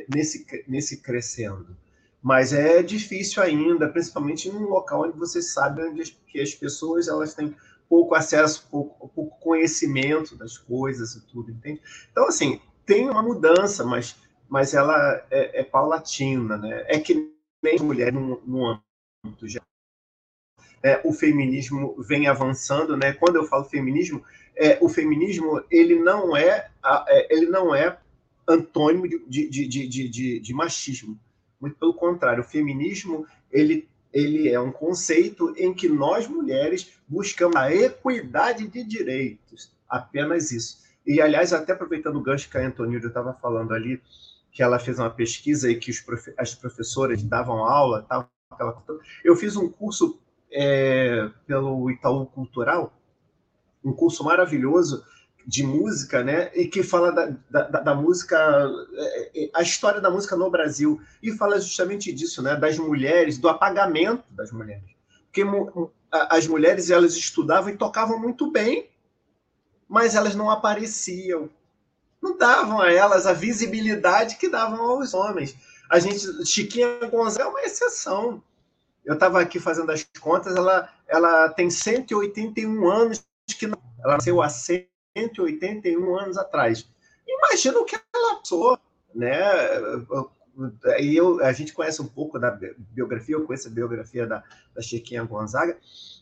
nesse, nesse crescendo. Mas é difícil ainda, principalmente num local onde você sabe onde as, que as pessoas elas têm pouco acesso, pouco, pouco conhecimento das coisas e tudo, entende? Então, assim, tem uma mudança, mas, mas ela é, é paulatina, né? É que nem mulher num, num é, o feminismo vem avançando, né? Quando eu falo feminismo, é, o feminismo ele não é, é ele não é antônimo de, de, de, de, de machismo. Muito pelo contrário, o feminismo ele ele é um conceito em que nós mulheres buscamos a equidade de direitos, apenas isso. E, aliás, até aproveitando o gancho que a Antonilda estava falando ali, que ela fez uma pesquisa e que as professoras davam aula, tal, aquela... eu fiz um curso é, pelo Itaú Cultural, um curso maravilhoso de música, né? E que fala da, da, da, música, é, é, a história da música no Brasil e fala justamente disso, né? Das mulheres, do apagamento das mulheres, porque as mulheres elas estudavam e tocavam muito bem, mas elas não apareciam, não davam a elas a visibilidade que davam aos homens. A gente, Chiquinha Gonzaga é uma exceção. Eu estava aqui fazendo as contas, ela, ela tem 181 anos que não, ela nasceu há 181 anos atrás. Imagina o que ela passou, né? E eu, a gente conhece um pouco da biografia, eu conheço a biografia da, da Chiquinha Gonzaga,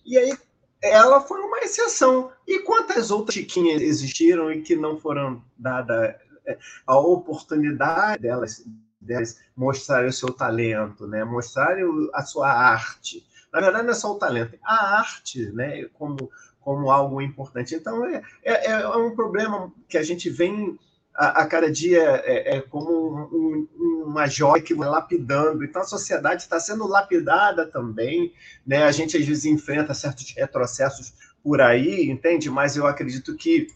e aí ela foi uma exceção. E quantas outras Chiquinhas existiram e que não foram dada é, a oportunidade delas, delas mostrarem o seu talento, né? mostrarem a sua arte? Na verdade, não é só o talento, a arte, né? como como algo importante. Então, é, é, é um problema que a gente vem a, a cada dia é, é como um, um, uma joia que vai lapidando. Então, a sociedade está sendo lapidada também. Né? A gente, às vezes, enfrenta certos retrocessos por aí, entende? Mas eu acredito que,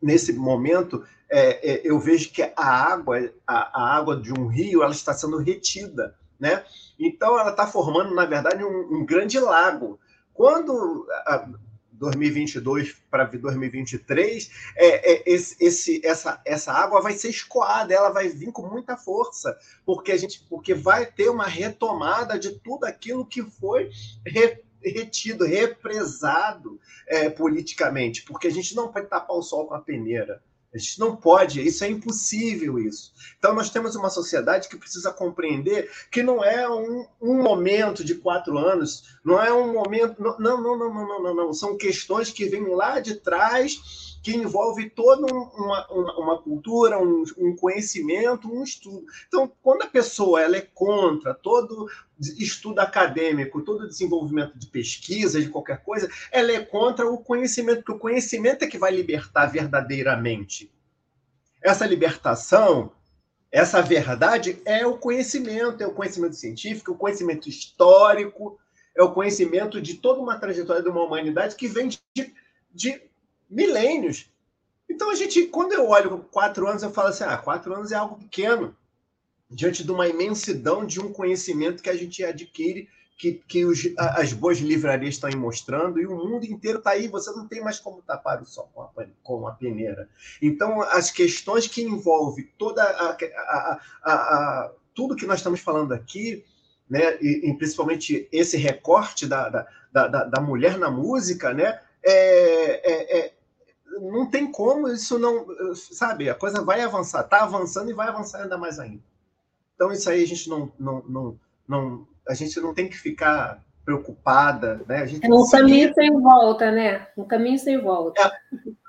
nesse momento, é, é, eu vejo que a água, a, a, água de um rio, ela está sendo retida, né? Então, ela está formando, na verdade, um, um grande lago. Quando 2022 para 2023, é, é, esse, esse, essa, essa água vai ser escoada, ela vai vir com muita força, porque a gente, porque vai ter uma retomada de tudo aquilo que foi re, retido, represado é, politicamente, porque a gente não pode tapar o sol com a peneira. A gente não pode, isso é impossível isso. Então nós temos uma sociedade que precisa compreender que não é um, um momento de quatro anos, não é um momento. Não, não, não, não, não, não, não. São questões que vêm lá de trás que envolve toda uma, uma, uma cultura, um, um, conhecimento, um estudo. Então, quando a pessoa ela é contra todo estudo acadêmico, todo desenvolvimento de pesquisa, de qualquer coisa, ela é contra o conhecimento, porque o conhecimento é que vai libertar verdadeiramente. Essa libertação, essa verdade é o conhecimento, é o conhecimento científico, o conhecimento histórico, é o conhecimento de toda uma trajetória de uma humanidade que vem de, de milênios. Então a gente, quando eu olho quatro anos, eu falo assim: ah, quatro anos é algo pequeno diante de uma imensidão de um conhecimento que a gente adquire, que, que os, as boas livrarias estão mostrando, e o mundo inteiro está aí, você não tem mais como tapar o sol com a, com a peneira. Então, as questões que envolvem toda a, a, a, tudo que nós estamos falando aqui, né, e, e principalmente esse recorte da, da, da, da, mulher na música, né, é, é, é não tem como isso não. Sabe, a coisa vai avançar, está avançando e vai avançar ainda mais ainda. Então, isso aí a gente não, não, não, não, a gente não tem que ficar preocupada, né? A gente é um caminho sem volta, né? Um caminho sem volta. É,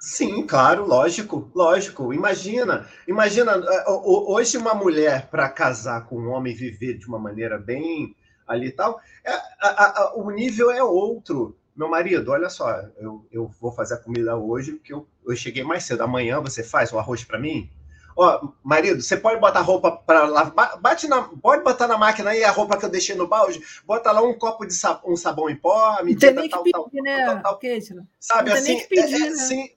sim, claro, lógico, lógico. Imagina, imagina é, hoje uma mulher para casar com um homem viver de uma maneira bem ali e tal, é, a, a, o nível é outro meu marido, olha só, eu, eu vou fazer a comida hoje porque eu, eu cheguei mais cedo. Amanhã você faz o arroz para mim? Ó, marido, você pode botar roupa para lá, bate na, pode botar na máquina aí a roupa que eu deixei no balde, bota lá um copo de sabão, um sabão em pó, a medida tem nem tal, que tal, pedir, né, tal, tal, Sabe não assim, tem nem que pedir, é, é, né? assim,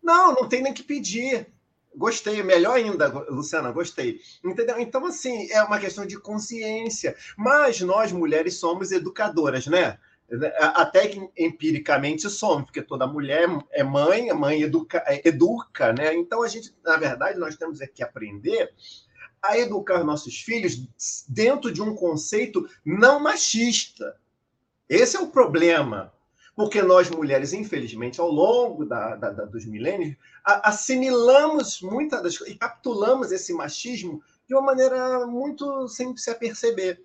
não, não tem nem que pedir. Gostei, melhor ainda, Luciana, gostei. Entendeu? Então, assim, é uma questão de consciência. Mas nós, mulheres, somos educadoras, né? Até que empiricamente somos, porque toda mulher é mãe, a mãe educa, é, educa, né? Então a gente, na verdade, nós temos que aprender a educar nossos filhos dentro de um conceito não machista. Esse é o problema. Porque nós, mulheres, infelizmente, ao longo da, da, da dos milênios, assimilamos muitas das coisas e capitulamos esse machismo de uma maneira muito sem se aperceber.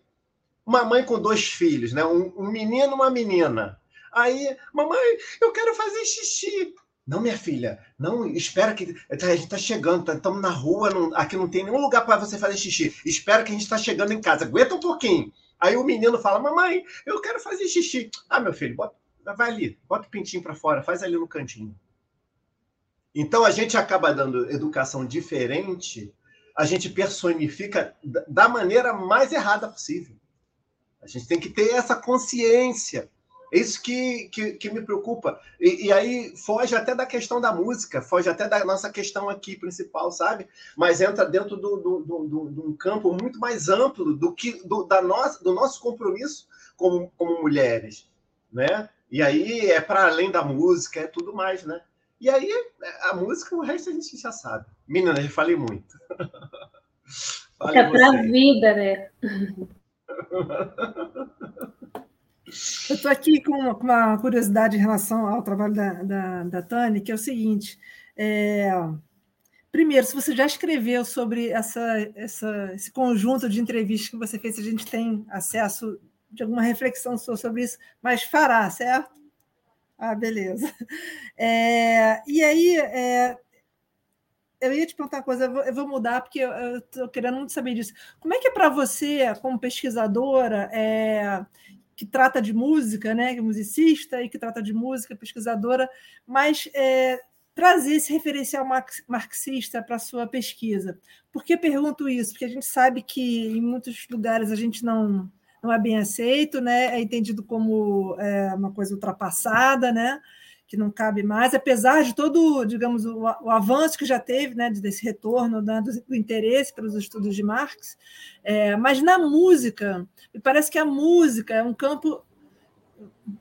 Uma mãe com dois filhos, né? Um, um menino e uma menina. Aí, mamãe, eu quero fazer xixi. Não, minha filha, não, espera que a gente está chegando, estamos tá, na rua, não, aqui não tem nenhum lugar para você fazer xixi. Espera que a gente está chegando em casa, aguenta um pouquinho. Aí o menino fala, mamãe, eu quero fazer xixi. Ah, meu filho, bota, vai ali, bota o pintinho para fora, faz ali no cantinho. Então a gente acaba dando educação diferente, a gente personifica da maneira mais errada possível. A gente tem que ter essa consciência é isso que, que, que me preocupa. E, e, aí foge até da questão da música, foge até da nossa questão aqui principal, sabe? Mas entra dentro de do, do, do, do, um campo muito mais amplo do que do, da nossa, do nosso compromisso como, como mulheres, né? E aí é para além da música, é tudo mais, né? E aí a música, o resto a gente já sabe. Menina, já falei muito. Fica para a vida, né? Eu estou aqui com uma, curiosidade em relação ao trabalho da, da, da Tânia, que é o seguinte. É, primeiro, se você já escreveu sobre essa, essa, esse conjunto de entrevistas que você fez, se a gente tem acesso de alguma reflexão sobre isso, mas fará, certo? Ah, beleza. É, e aí, é, eu ia te perguntar uma coisa, eu vou, eu vou mudar, porque eu estou querendo muito saber disso. Como é que é para você, como pesquisadora, é, que trata de música, né, que é musicista e que trata de música, pesquisadora, mas é, trazer esse referencial marxista para a sua pesquisa. Por que pergunto isso? Porque a gente sabe que em muitos lugares a gente não, não é bem aceito, né? é entendido como é, uma coisa ultrapassada, né? Que não cabe mais, apesar de todo, digamos, o, o avanço que já teve, né, desse retorno né, do, do, interesse pelos estudos de Marx, é, mas na música, me parece que a música é um campo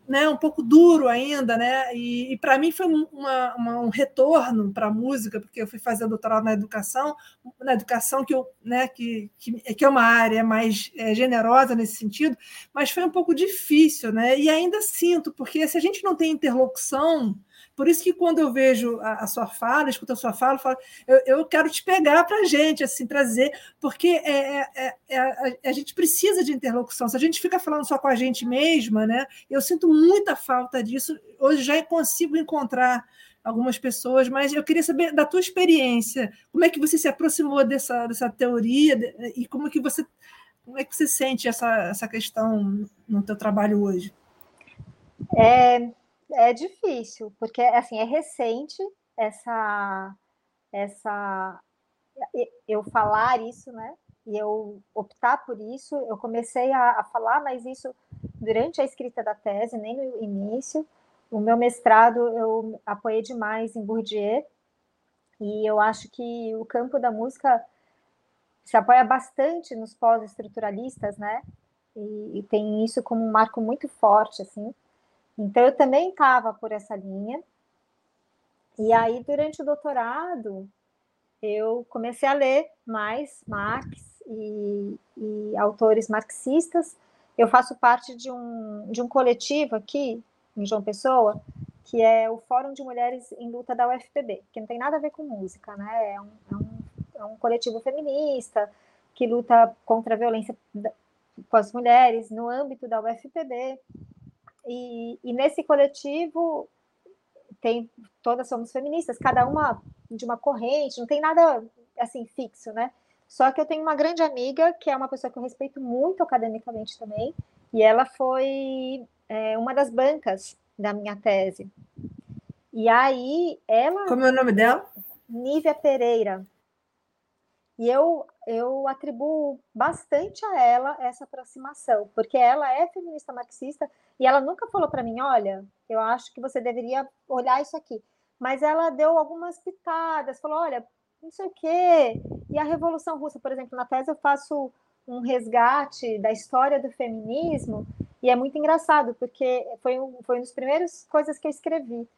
né, um pouco duro ainda, né? E, e para mim foi uma, uma, um retorno para a música, porque eu fui fazer doutorado na educação, na educação que, eu, né, que, que, que é uma área mais é, generosa nesse sentido, mas foi um pouco difícil, né? E ainda sinto, porque se a gente não tem interlocução por isso que quando eu vejo a, a sua fala, escuto a sua fala, eu, falo, eu, eu quero te pegar para a gente, assim, trazer, porque é, é, é, é a, a, gente precisa de interlocução. Se a gente fica falando só com a gente mesma, né? Eu sinto muita falta disso. Hoje já consigo encontrar algumas pessoas, mas eu queria saber da tua experiência, como é que você se aproximou dessa, dessa teoria e como é que você como é que você sente essa, essa questão no teu trabalho hoje? É, é difícil, porque assim, é recente essa essa eu falar isso, né? E eu optar por isso, eu comecei a, a falar, mas isso durante a escrita da tese, nem no início. O meu mestrado eu apoiei demais em Bourdieu, e eu acho que o campo da música se apoia bastante nos pós-estruturalistas, né? E, e, tem isso como um marco muito forte, assim. Então, eu também estava por essa linha. E aí, durante o doutorado, eu comecei a ler mais Marx e, e autores marxistas. Eu faço parte de um, de um coletivo aqui, em João Pessoa, que é o Fórum de Mulheres em Luta da UFPB, que não tem nada a ver com música, né? É um, é um, é um coletivo feminista que luta contra a violência com as mulheres no âmbito da UFPB. E, e nesse coletivo tem todas somos feministas, cada uma de uma corrente, não tem nada assim fixo, né? Só que eu tenho uma grande amiga que é uma pessoa que eu respeito muito academicamente também, e ela foi é, uma das bancas da minha tese. E aí ela. Como é o nome dela? Nívia Pereira. E eu, eu atribuo bastante a ela essa aproximação, porque ela é feminista marxista e ela nunca falou para mim: olha, eu acho que você deveria olhar isso aqui. Mas ela deu algumas pitadas, falou: olha, não sei o quê. E a Revolução Russa, por exemplo, na tese eu faço um resgate da história do feminismo e é muito engraçado, porque foi, um, foi uma das primeiras coisas que eu escrevi.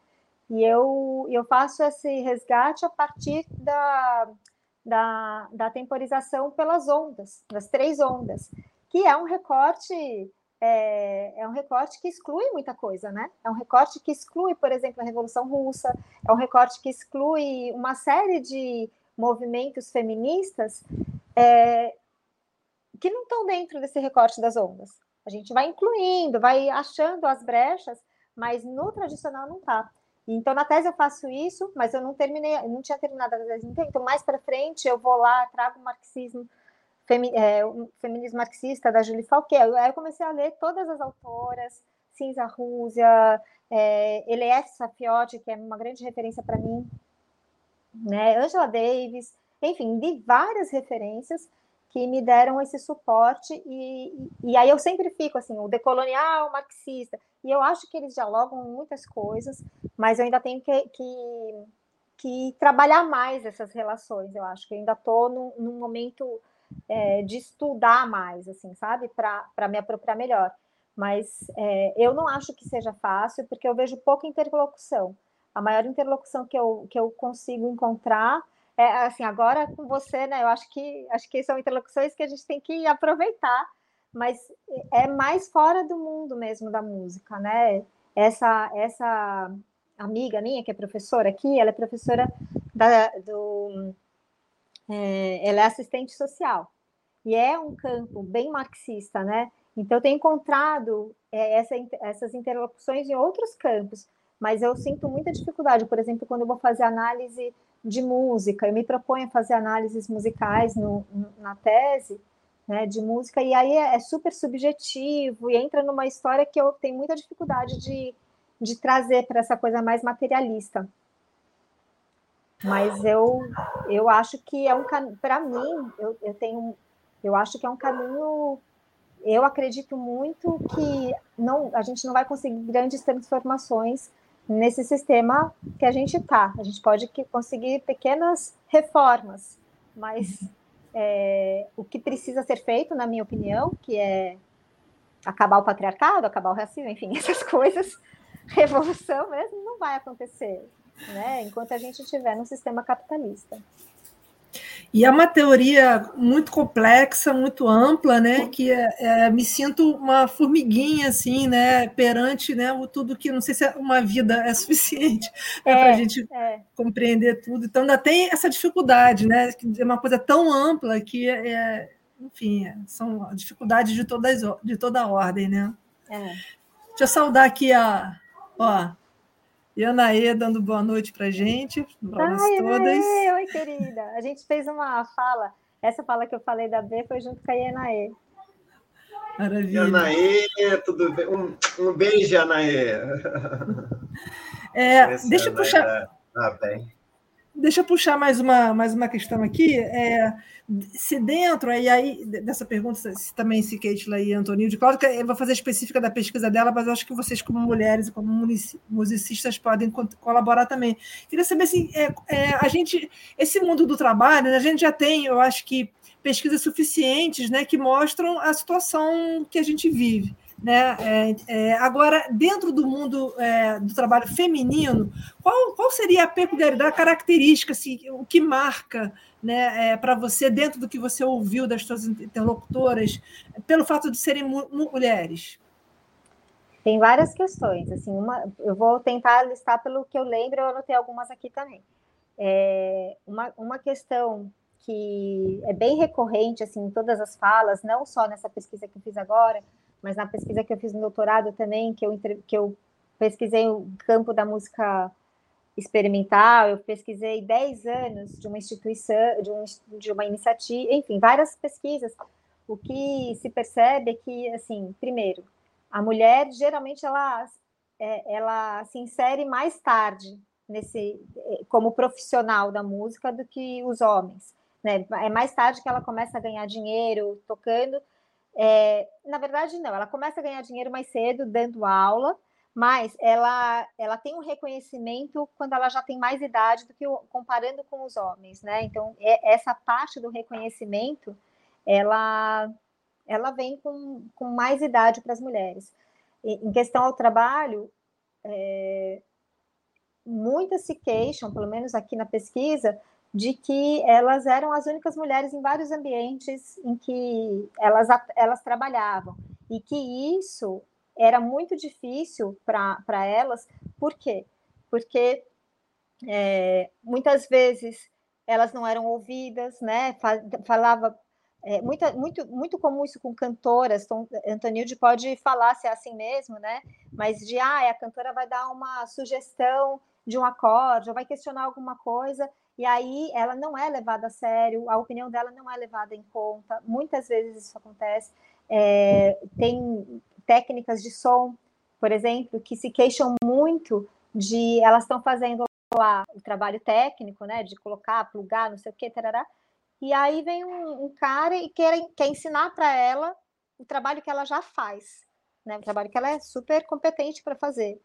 E eu, eu faço esse resgate a partir da, da, da temporização pelas ondas, das três ondas, que é um recorte é, é, um recorte que exclui muita coisa, né? É um recorte que exclui, por exemplo, a Revolução Russa, é um recorte que exclui uma série de movimentos feministas é, que não estão dentro desse recorte das ondas. A gente vai incluindo, vai achando as brechas, mas no tradicional não está. Então, na tese eu faço isso, mas eu não terminei, não tinha terminado a tese. Então, mais para frente, eu vou lá, trago o marxismo, femi, é, o feminismo marxista da Julie Falquet. Aí eu comecei a ler todas as autoras, Cinza Rúzia, é, Eliette Safiotti, que é uma grande referência para mim, né? Angela Davis, enfim, de várias referências que me deram esse suporte e, e aí eu sempre fico assim, o decolonial, o marxista, e eu acho que eles dialogam muitas coisas, mas eu ainda tenho que, que, que trabalhar mais essas relações, eu acho que eu ainda estou num, num, momento é, de estudar mais, assim, sabe, para me apropriar melhor, mas é, eu não acho que seja fácil, porque eu vejo pouca interlocução, a maior interlocução que eu, que eu consigo encontrar é, assim, agora com você, né? Eu acho que acho que são interlocuções que a gente tem que aproveitar, mas é mais fora do mundo mesmo da música, né? Essa essa amiga minha que é professora aqui, ela é professora da, do é, ela é assistente social e é um campo bem marxista, né? Então eu tenho encontrado é, essa, essas interlocuções em outros campos, mas eu sinto muita dificuldade, por exemplo, quando eu vou fazer análise de música. Eu me proponho a fazer análises musicais no, na tese, né, de música, e aí é, é, super subjetivo e entra numa história que eu tenho muita dificuldade de, de trazer para essa coisa mais materialista. Mas eu, eu acho que é um caminho, para mim, eu, eu tenho, eu acho que é um caminho eu acredito muito que não, a gente não vai conseguir grandes transformações nesse sistema que a gente está. A gente pode conseguir pequenas reformas, mas é, o que precisa ser feito, na minha opinião, que é acabar o patriarcado, acabar o racismo, enfim, essas coisas, revolução mesmo, não vai acontecer, né? Enquanto a gente estiver num sistema capitalista. E é uma teoria muito complexa, muito ampla, né? Que é, é, me sinto uma formiguinha, assim, né? Perante né, o tudo que não sei se uma vida é suficiente né, é, para a gente é. compreender tudo. Então ainda tem essa dificuldade, né? É uma coisa tão ampla que é, é enfim, são dificuldades de, todas, de toda a ordem, né? É. Deixa eu saudar aqui a. Ó, e a Anaê dando boa noite para a gente, para nós todas. Anaê, oi, querida. A gente fez uma fala, essa fala que eu falei da B foi junto com a Anaê. Maravilha. Anaê, tudo bem? Um, um beijo, Anaê. É, deixa eu puxar. Ah, bem. Deixa eu puxar mais uma, mais uma questão aqui. É, se dentro, e aí, dessa pergunta, se também se Keitla e Antonio, claro que eu vou fazer específica da pesquisa dela, mas acho que vocês, como mulheres e como musicistas, podem colaborar também. Queria saber assim, é, é, a gente, esse mundo do trabalho, né, a gente já tem, eu acho que, pesquisas suficientes né, que mostram a situação que a gente vive. Né? É, é, agora, dentro do mundo é, do trabalho feminino, qual, qual seria a peculiaridade, a característica, assim, o que marca né, é, para você, dentro do que você ouviu das suas interlocutoras, pelo fato de serem mu mulheres? Tem várias questões. Assim, uma, eu vou tentar listar pelo que eu lembro, eu anotei algumas aqui também. É, uma, uma questão que é bem recorrente assim, em todas as falas, não só nessa pesquisa que eu fiz agora, mas na pesquisa que eu fiz no doutorado também, que eu, que eu pesquisei o campo da música experimental, eu pesquisei 10 anos de uma instituição, de, um, de uma iniciativa, enfim, várias pesquisas. O que se percebe é que, assim, primeiro, a mulher geralmente ela, é, ela se insere mais tarde nesse como profissional da música do que os homens. Né? É mais tarde que ela começa a ganhar dinheiro tocando é, na verdade, não, ela começa a ganhar dinheiro mais cedo, dando aula, mas ela, ela tem um reconhecimento quando ela já tem mais idade do que o, comparando com os homens, né? Então, é, essa parte do reconhecimento, ela, ela vem com, com mais idade para as mulheres. E, em questão ao trabalho, é, muitas se queixam, pelo menos aqui na pesquisa, de que elas eram as únicas mulheres em vários ambientes em que elas, elas trabalhavam, e que isso era muito difícil para elas, por quê? Porque é, muitas vezes elas não eram ouvidas, né? Falava, é muito, muito, muito comum isso com cantoras. Então, Antonilde pode falar se é assim mesmo, né? Mas de ah, a cantora vai dar uma sugestão de um acorde, ou vai questionar alguma coisa, e aí ela não é levada a sério, a opinião dela não é levada em conta. Muitas vezes isso acontece. É, tem técnicas de som, por exemplo, que se queixam muito de elas estão fazendo lá o trabalho técnico, né? De colocar, plugar, não sei o que, tarará, e aí vem um, um cara e quer, quer ensinar para ela o trabalho que ela já faz, né? O trabalho que ela é super competente para fazer.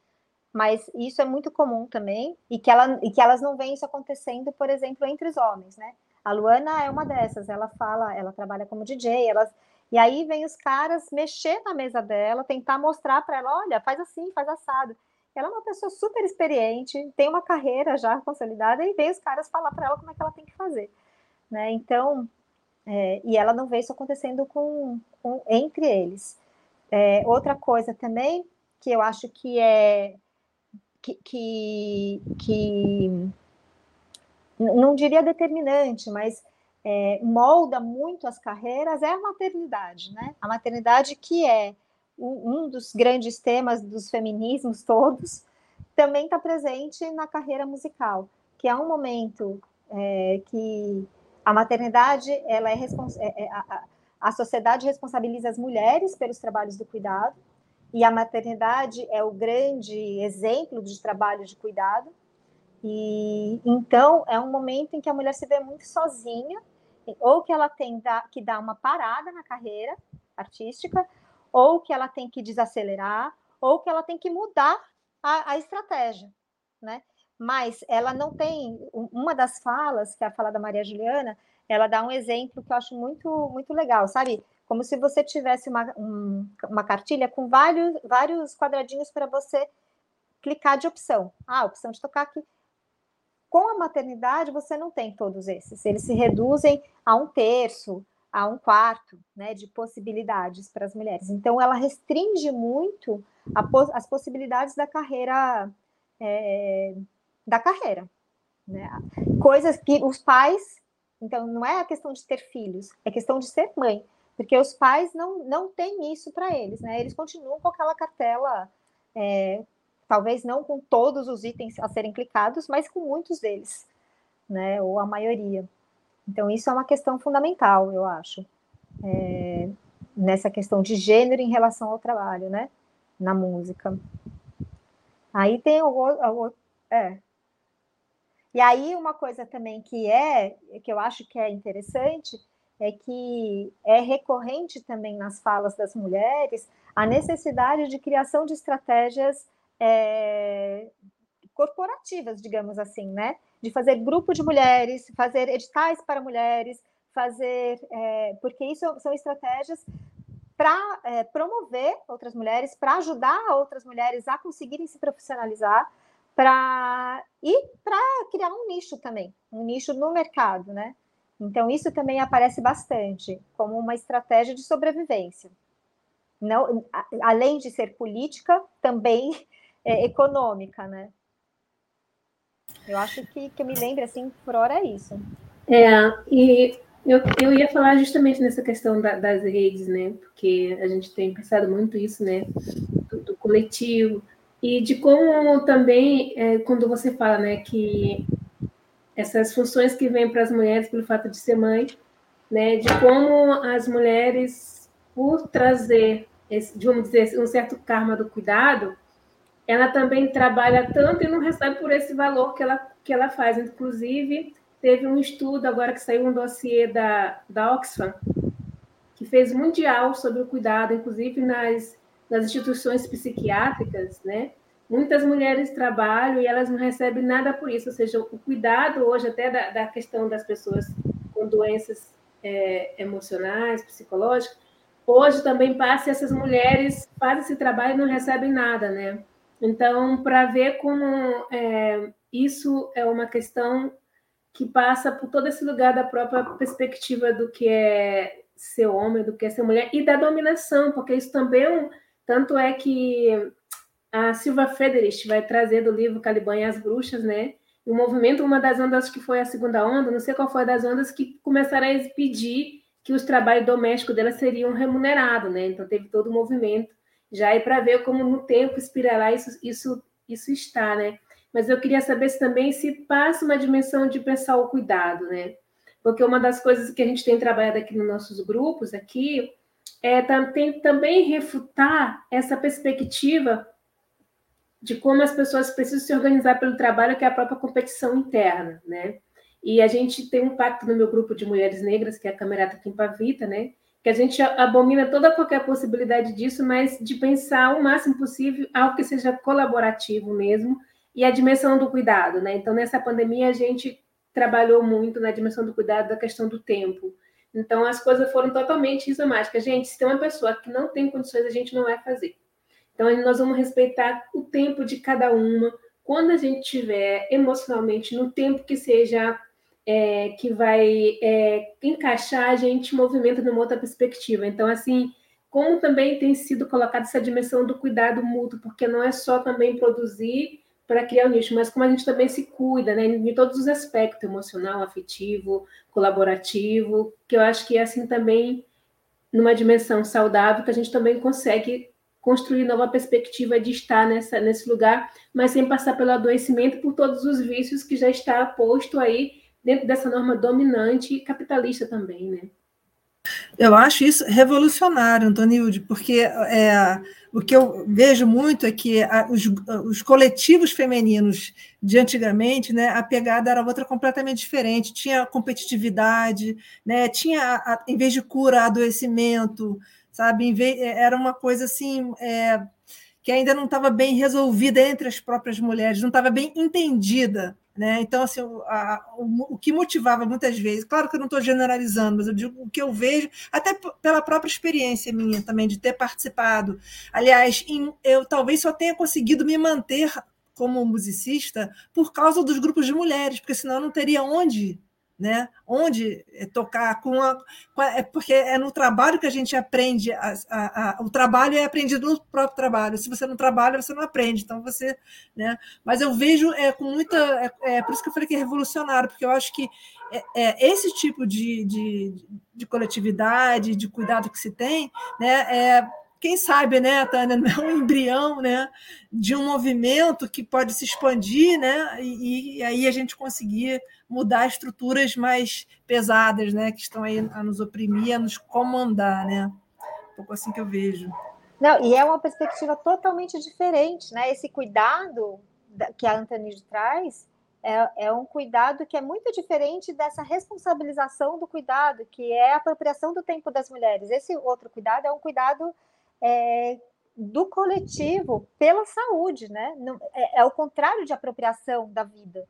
Mas isso é muito comum também, e que, ela, e que elas não veem isso acontecendo, por exemplo, entre os homens, né? A Luana é uma dessas, ela fala, ela trabalha como DJ, elas, e aí vem os caras mexer na mesa dela, tentar mostrar para ela, olha, faz assim, faz assado. Ela é uma pessoa super experiente, tem uma carreira já consolidada, e vem os caras falar para ela como é que ela tem que fazer né? Então, é, e ela não vê isso acontecendo com, com entre eles. É, outra coisa também que eu acho que é que, que, não diria determinante, mas é, molda muito as carreiras é a maternidade, né? A maternidade que é um dos grandes temas dos feminismos todos, também está presente na carreira musical, que é um momento é, que a maternidade, ela é, é, é a, a sociedade responsabiliza as mulheres pelos trabalhos do cuidado, e a maternidade é o grande exemplo de trabalho de cuidado. E então é um momento em que a mulher se vê muito sozinha, ou que ela tem que dar uma parada na carreira artística, ou que ela tem que desacelerar, ou que ela tem que mudar a, a estratégia, né? mas ela não tem uma das falas, que é a fala da Maria Juliana, ela dá um exemplo que eu acho muito muito legal, sabe? Como se você tivesse uma, um, uma cartilha com vários, vários quadradinhos para você clicar de opção. Ah, opção de tocar aqui. Com a maternidade, você não tem todos esses. Eles se reduzem a um terço, a um quarto né, de possibilidades para as mulheres. Então, ela restringe muito as possibilidades da carreira é, da carreira. Né? Coisas que os pais. Então, não é a questão de ter filhos, é questão de ser mãe. Porque os pais não, não têm isso para eles, né? Eles continuam com aquela cartela, é, talvez não com todos os itens a serem clicados, mas com muitos deles, né? Ou a maioria. Então, isso é uma questão fundamental, eu acho. É, nessa questão de gênero em relação ao trabalho, né? Na música. Aí tem o, o, é, e aí, uma coisa também que é, que eu acho que é interessante, é que é recorrente também nas falas das mulheres a necessidade de criação de estratégias é, corporativas, digamos assim, né? De fazer grupo de mulheres, fazer editais para mulheres, fazer. É, porque isso são estratégias para é, promover outras mulheres, para ajudar outras mulheres a conseguirem se profissionalizar para e para criar um nicho também, um nicho no mercado, né? Então isso também aparece bastante como uma estratégia de sobrevivência. Não, além de ser política, também é econômica, né? Eu acho que, que eu me lembro assim por hora é isso. É, e eu, eu ia falar justamente nessa questão da, das redes, né? Porque a gente tem pensado muito isso, né? do, do coletivo, e de como também, é, quando você fala né, que essas funções que vêm para as mulheres pelo fato de ser mãe, né, de como as mulheres, por trazer, esse, vamos dizer, um certo karma do cuidado, ela também trabalha tanto e não recebe por esse valor que ela, que ela faz. Inclusive, teve um estudo agora que saiu um dossiê da, da Oxfam, que fez mundial sobre o cuidado, inclusive nas nas instituições psiquiátricas, né? Muitas mulheres trabalham e elas não recebem nada por isso, ou seja, o cuidado hoje até da, da questão das pessoas com doenças é, emocionais, psicológicas, hoje também passa essas mulheres fazem esse trabalho e não recebem nada, né? Então, para ver como é, isso é uma questão que passa por todo esse lugar da própria perspectiva do que é ser homem, do que é ser mulher, e da dominação, porque isso também é um tanto é que a Silva Frederich vai trazer do livro Caliban e as Bruxas, né? O movimento, uma das ondas que foi a segunda onda, não sei qual foi das ondas, que começaram a pedir que os trabalhos domésticos dela seriam remunerados, né? Então teve todo o movimento já e para ver como no tempo espiralar isso, isso, isso está, né? Mas eu queria saber se também se passa uma dimensão de pensar o cuidado, né? Porque uma das coisas que a gente tem trabalhado aqui nos nossos grupos aqui é tem, também refutar essa perspectiva de como as pessoas precisam se organizar pelo trabalho, que é a própria competição interna, né? E a gente tem um pacto no meu grupo de mulheres negras, que é a Camerata Quimpavita, né? Que a gente abomina toda qualquer possibilidade disso, mas de pensar o máximo possível algo que seja colaborativo mesmo, e a dimensão do cuidado, né? Então, nessa pandemia, a gente trabalhou muito na dimensão do cuidado da questão do tempo. Então, as coisas foram totalmente rizomáticas. Gente, se tem uma pessoa que não tem condições, a gente não vai fazer. Então, nós vamos respeitar o tempo de cada uma. Quando a gente tiver emocionalmente no tempo que seja é, que vai é, encaixar, a gente movimenta numa outra perspectiva. Então, assim, como também tem sido colocada essa dimensão do cuidado mútuo, porque não é só também produzir para criar o nicho, mas como a gente também se cuida, né, em todos os aspectos, emocional, afetivo, colaborativo, que eu acho que é assim também, numa dimensão saudável, que a gente também consegue construir nova perspectiva de estar nessa, nesse lugar, mas sem passar pelo adoecimento por todos os vícios que já está posto aí dentro dessa norma dominante capitalista também, né? Eu acho isso revolucionário, Antonilde, porque é, o que eu vejo muito é que a, os, os, coletivos femininos de antigamente, né, a pegada era outra completamente diferente, tinha competitividade, né, tinha, a, em vez de cura, adoecimento, sabe, é, era uma coisa assim, é, que ainda não estava bem resolvida entre as próprias mulheres, não estava bem entendida, né? Então, assim, a, o, o, que motivava muitas vezes, claro que eu não estou generalizando, mas eu digo o que eu vejo, até pela própria experiência minha também, de ter participado. Aliás, em, eu talvez só tenha conseguido me manter como musicista por causa dos grupos de mulheres, porque senão eu não teria onde né? Onde é tocar com a, a, é porque é no trabalho que a gente aprende a, a, o trabalho é aprendido no próprio trabalho. Se você não trabalha, você não aprende. Então você, né? Mas eu vejo é com muita é, é por isso que eu falei que é revolucionário, porque eu acho que é, é esse tipo de, de, de, coletividade, de cuidado que se tem, né? É, quem sabe, né, Tânia, não é um embrião, né, de um movimento que pode se expandir, né, e, e, aí a gente conseguir mudar estruturas mais pesadas, né, que estão aí a nos oprimir, a nos comandar, né, um pouco assim que eu vejo. Não, e é uma perspectiva totalmente diferente, né, esse cuidado que a Antonide traz é, é um cuidado que é muito diferente dessa responsabilização do cuidado, que é a apropriação do tempo das mulheres. Esse outro cuidado é um cuidado é, do coletivo pela saúde, né? É, é o contrário de apropriação da vida,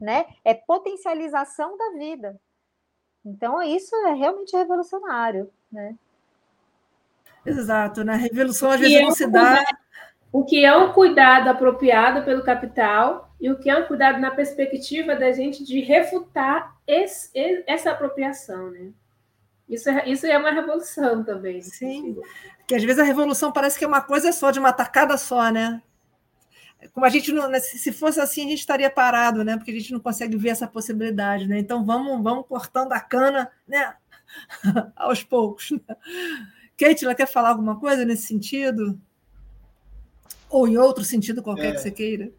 né? É potencialização da vida. Então, isso é realmente revolucionário, né? Exato, né? A revolução às vezes é não se dá. O que é um cuidado apropriado pelo capital e o que é um cuidado na perspectiva da gente de refutar esse, essa apropriação, né? Isso é, isso é uma revolução também. Sim, que às vezes a revolução parece que é uma coisa só, de uma tacada só, né? Como a gente não, né, se fosse assim, a gente estaria parado, né? Porque a gente não consegue ver essa possibilidade, né? Então vamos, vamos cortando a cana, né? Aos poucos. Né? Kate, ela quer falar alguma coisa nesse sentido? Ou em outro sentido qualquer é. que você queira?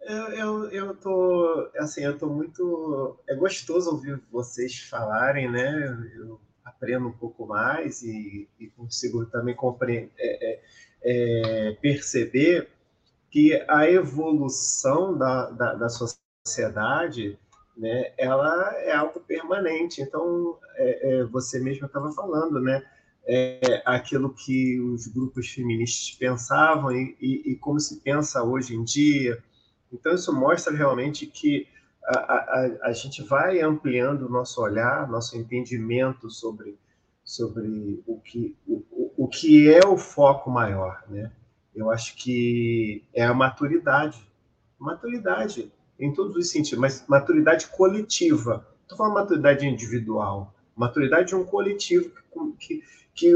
Eu, eu, eu tô, assim, eu tô muito, é gostoso ouvir vocês falarem, né? Eu aprendo um pouco mais e, e consigo também compreender, é, é, é, perceber que a evolução da, da, da, sociedade, né? Ela é algo permanente. Então, é, é, você mesmo estava falando, né? É, aquilo que os grupos feministas pensavam e, e, e como se pensa hoje em dia então, isso mostra realmente que a, a, a gente vai ampliando o nosso olhar, nosso entendimento sobre, sobre o, que, o, o que é o foco maior. Né? Eu acho que é a maturidade. Maturidade em todos os sentidos, mas maturidade coletiva. Não estou falando maturidade individual, maturidade de um coletivo que, que, que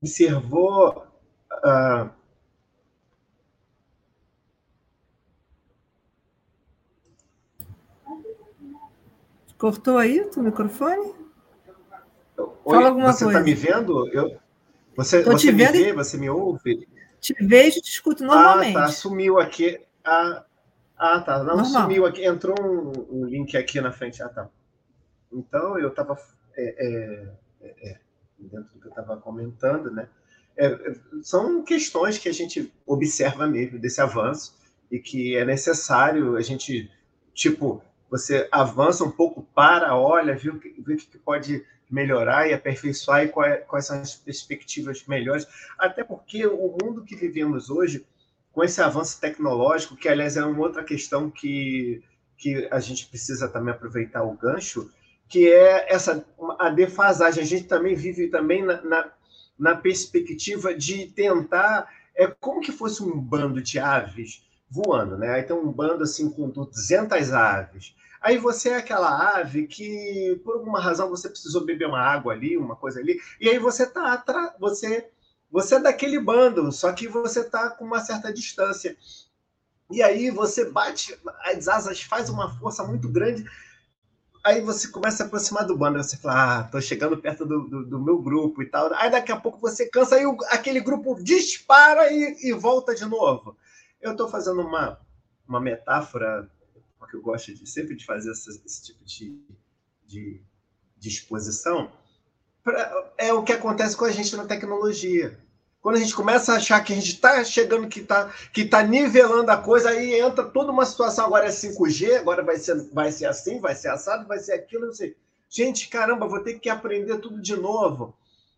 observou. Uh, Cortou aí o microfone? Fala alguma você coisa. Você está me vendo? Eu, você Tô você me vendo vê? Você me ouve? Te vejo e te escuto normalmente. Ah, tá. Sumiu aqui. Ah, ah tá. Não, Normal. sumiu aqui. Entrou um, um link aqui na frente. Ah, tá. Então, eu estava dentro do que eu estava comentando, né? É, é, são questões que a gente observa mesmo desse avanço e que é necessário a gente, tipo, você avança um pouco, para, olha, vê, o que- que pode melhorar e aperfeiçoar e qual é- quais são as perspectivas melhores. Até porque o mundo que vivemos hoje, com esse avanço tecnológico, que aliás é uma outra questão que, que a gente precisa também aproveitar o gancho, que é essa a defasagem. A gente também vive também na, na, na perspectiva de tentar é como que fosse um bando de aves voando, né? Aí tem um bando assim com 200 aves. Aí você é aquela ave que por alguma razão você precisou beber uma água ali, uma coisa ali, e aí você tá você você é daquele bando, só que você tá com uma certa distância. E aí você bate as asas, faz uma força muito grande aí você começa a aproximar do bando, você fala, ah, tô chegando perto do, do, do meu grupo e tal. Aí daqui a pouco você cansa, aí o- aquele grupo dispara e, e volta de novo. Eu estou fazendo uma, uma metáfora, porque eu gosto de, sempre de fazer esse, esse tipo de, de, de exposição, pra- é o que acontece com a gente na tecnologia. Quando a gente começa a achar que a gente está chegando, que está que tá nivelando a coisa, aí entra toda uma situação, agora é 5G, agora vai ser, vai ser assim, vai ser assado, vai ser aquilo, não sei. Gente, caramba, vou ter que aprender tudo de novo.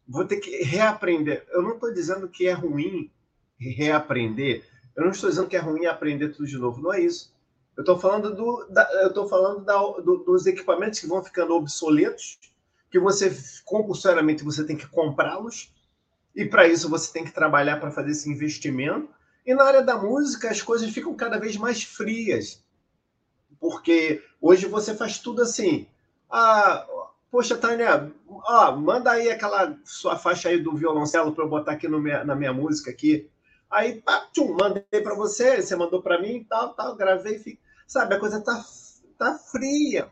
Vou ter que reaprender. Eu não estou dizendo que é ruim reaprender. Eu não estou dizendo que é ruim aprender tudo de novo. Não é isso. Eu estou falando, do, da, eu falando da, do- dos equipamentos que vão ficando obsoletos, que você compulsoriamente você tem que comprá-los e para isso você tem que trabalhar para fazer esse investimento. E na área da música as coisas ficam cada vez mais frias, porque hoje você faz tudo assim. Ah, poxa, Tânia, ó, manda aí aquela sua faixa aí do violoncelo para eu botar aqui no minha- na minha música aqui. Aí, pá, tchum, mandei para você, você mandou para mim, tal, tal, gravei, fica... sabe? A coisa tá, tá fria.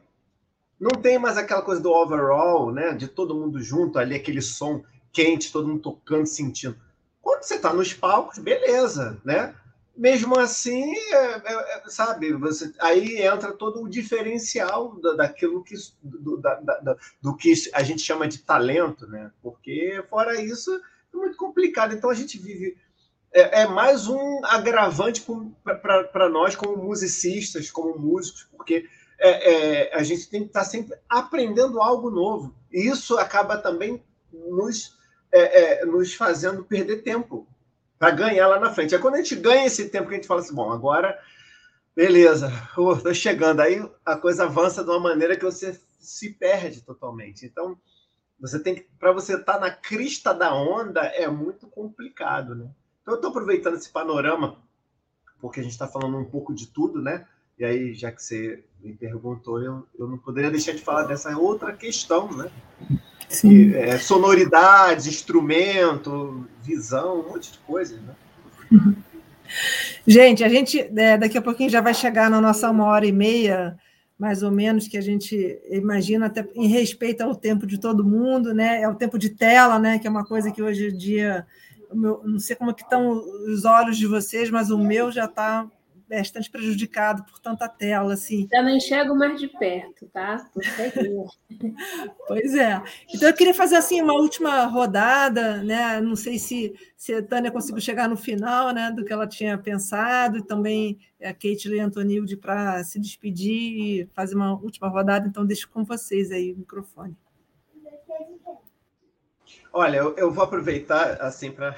Não tem mais aquela coisa do overall, né? De todo mundo junto ali, aquele som quente, todo mundo tocando, sentindo. Quando você está nos palcos, beleza, né? Mesmo assim, é, é, é, sabe, você, aí entra todo o diferencial da, daquilo que, do, da, da, do que a gente chama de talento, né? Porque, fora isso, é muito complicado. Então, a gente vive. É, é mais um agravante para nós, como musicistas, como músicos, porque é, é, a gente tem que estar sempre aprendendo algo novo. E isso acaba também nos, é, é, nos fazendo perder tempo para ganhar lá na frente. É quando a gente ganha esse tempo que a gente fala assim, bom, agora, beleza, estou chegando. Aí a coisa avança de uma maneira que você se perde totalmente. Então, você tem para você estar tá na crista da onda, é muito complicado, né? Então, eu estou aproveitando esse panorama, porque a gente está falando um pouco de tudo, né? E aí, já que você me perguntou, eu, eu não poderia deixar de falar dessa outra questão, né? Sim. É, sonoridade, instrumento, visão, um monte de coisas, né? Gente, a gente é, daqui a pouquinho já vai chegar na nossa uma hora e meia, mais ou menos, que a gente imagina até em respeito ao tempo de todo mundo, né? É o tempo de tela, né? Que é uma coisa que hoje em dia, meu, não sei como que estão os olhos de vocês, mas o meu já está bastante prejudicado por tanta tela, assim. Já não enxergo mais de perto, tá? Pois é. Então eu queria fazer assim uma última rodada, né? Não sei se, se a Tânia conseguiu chegar no final, né, do que ela tinha pensado, e também a Kate e a Antonilde para se despedir e fazer uma última rodada, então deixo com vocês aí o microfone. Olha, eu, eu vou aproveitar assim para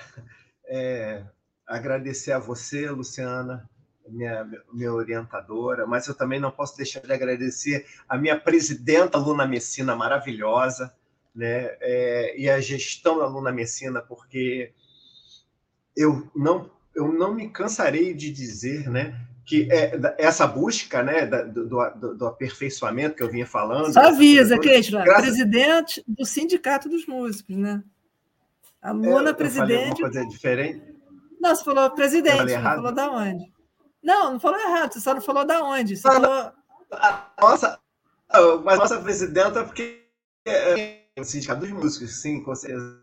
é, agradecer a você, Luciana, minha, minha orientadora, mas eu também não posso deixar de agradecer a minha presidenta Luna Messina, maravilhosa, né? É, e a gestão da Luna Messina, porque eu não, eu não me cansarei de dizer, né? Que é, essa busca né, do, do, do, aperfeiçoamento que eu vinha falando. Só avisa, Keishla, graças... presidente do Sindicato dos Músicos, né? A Luna, eu, presidente. Falei diferente? Não, você falou presidente, não falou da onde? Não, não falou errado, você só não falou da onde. Você ah, falou... a nossa, mas nossa presidenta, porque o sindicato dos músicos, sim, com certeza.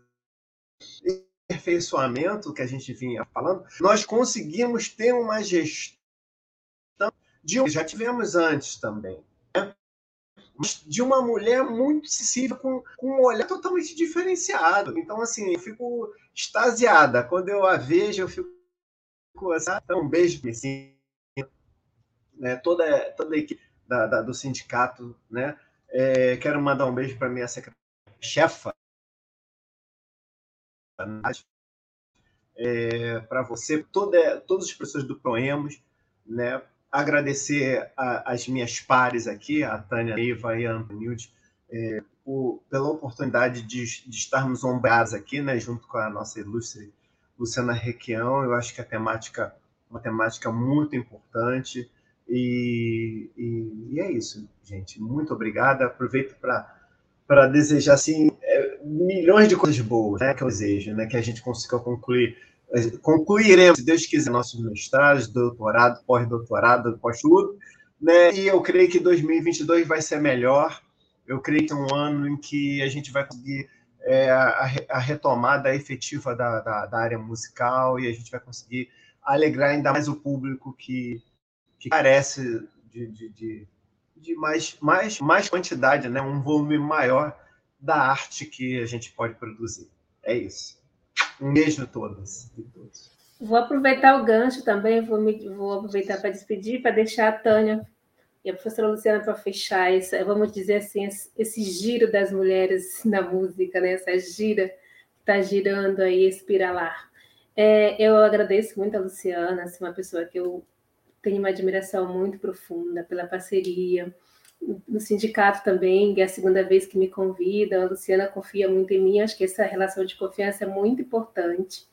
Aperfeiçoamento que a gente vinha falando, nós conseguimos ter uma gestão de um, já tivemos antes também, né? de uma mulher muito sensível, com, com um olhar totalmente diferenciado. Então, assim, eu fico extasiada. Quando eu a vejo, eu fico assim, ah, então, um beijo, assim, né? toda, toda a equipe da, da, do sindicato, né? É, quero mandar um beijo para minha secretária chefa, é, para você, toda, todas as pessoas do Proemos, né? Agradecer as minhas pares aqui, a Tânia Neiva e a Antonilde, é, pela oportunidade de, de estarmos ombreados aqui, né, junto com a nossa ilustre Luciana Requião. Eu acho que a temática uma temática muito importante. E, e, e é isso, gente. Muito obrigado. Aproveito para desejar assim, é, milhões de coisas boas né, que eu desejo, né, que a gente consiga concluir concluiremos, se Deus quiser, nossos mestrados, doutorado, pós-doutorado, pós-tudo, né? E eu creio que 2022 vai ser melhor. Eu creio que é um ano em que a gente vai conseguir é, a, a, retomada efetiva da, da, da, área musical e a gente vai conseguir alegrar ainda mais o público que, que carece de, de, de, de mais, mais, mais quantidade, né? um volume maior da arte que a gente pode produzir. É isso. Um beijo a todas e todos. Vou aproveitar o gancho também, vou, me, vou aproveitar para despedir, para deixar a Tânia e a professora Luciana para fechar essa, vamos dizer assim, esse, esse giro das mulheres na música, né? essa gira que está girando aí, espiralar. É, eu agradeço muito a Luciana, assim, uma pessoa que eu tenho uma admiração muito profunda pela parceria, no sindicato também, é a segunda vez que me convida, a Luciana confia muito em mim, acho que essa relação de confiança é muito importante.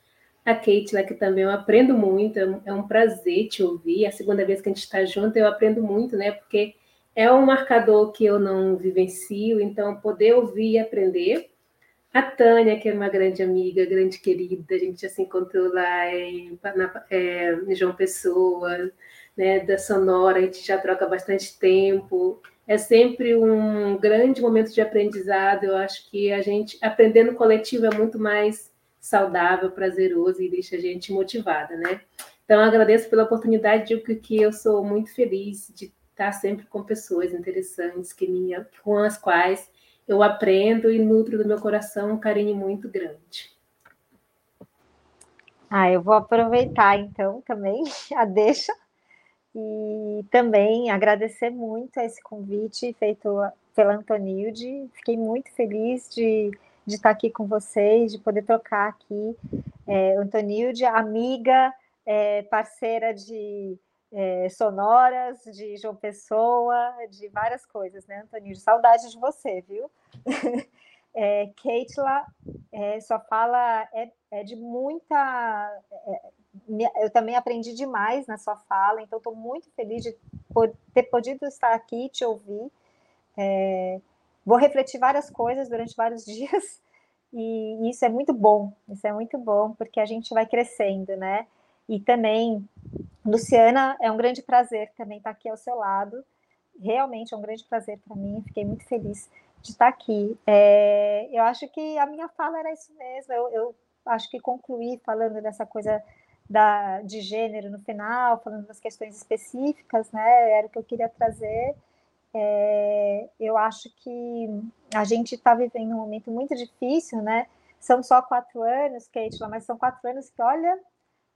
A Kate, lá que também eu aprendo muito, é um prazer te ouvir. É a segunda vez que a gente está junto, eu aprendo muito, né? Porque é um marcador que eu não vivencio, então poder ouvir e aprender. A Tânia, que é uma grande amiga, grande querida, a gente já se encontrou lá em, na, é, em João Pessoa, né, da Sonora, a gente já troca bastante tempo é sempre um grande momento de aprendizado. Eu acho que a gente aprender no coletivo é muito mais saudável, prazeroso e deixa a gente motivada, né? Então, agradeço pela oportunidade, digo que eu sou muito feliz de estar sempre com pessoas interessantes que minha, com as quais eu aprendo e nutro do meu coração um carinho muito grande. Ah, eu vou aproveitar então também a deixa e também agradecer muito esse convite feito pela Antonilde. Fiquei muito feliz de, de estar aqui com vocês, de poder trocar aqui. É, Antonilde, amiga, é, parceira de é, sonoras, de João Pessoa, de várias coisas, né, Antonilde? Saudade de você, viu? é, Keitla, é, sua fala é, é de muita. Eu também aprendi demais na sua fala, então estou muito feliz de ter podido estar aqui te ouvir. É, vou refletir várias coisas durante vários dias, e isso é muito bom, isso é muito bom, porque a gente vai crescendo, né? E também, Luciana, é um grande prazer também estar aqui ao seu lado. Realmente é um grande prazer para mim, fiquei muito feliz de estar aqui. É, eu acho que a minha fala era isso mesmo, eu, eu acho que concluí falando dessa coisa da, de gênero no final, falando das questões específicas, né? Era o que eu queria trazer. É, eu acho que a gente está vivendo um momento muito difícil, né? São só quatro anos, Kate, mas são quatro anos que, olha,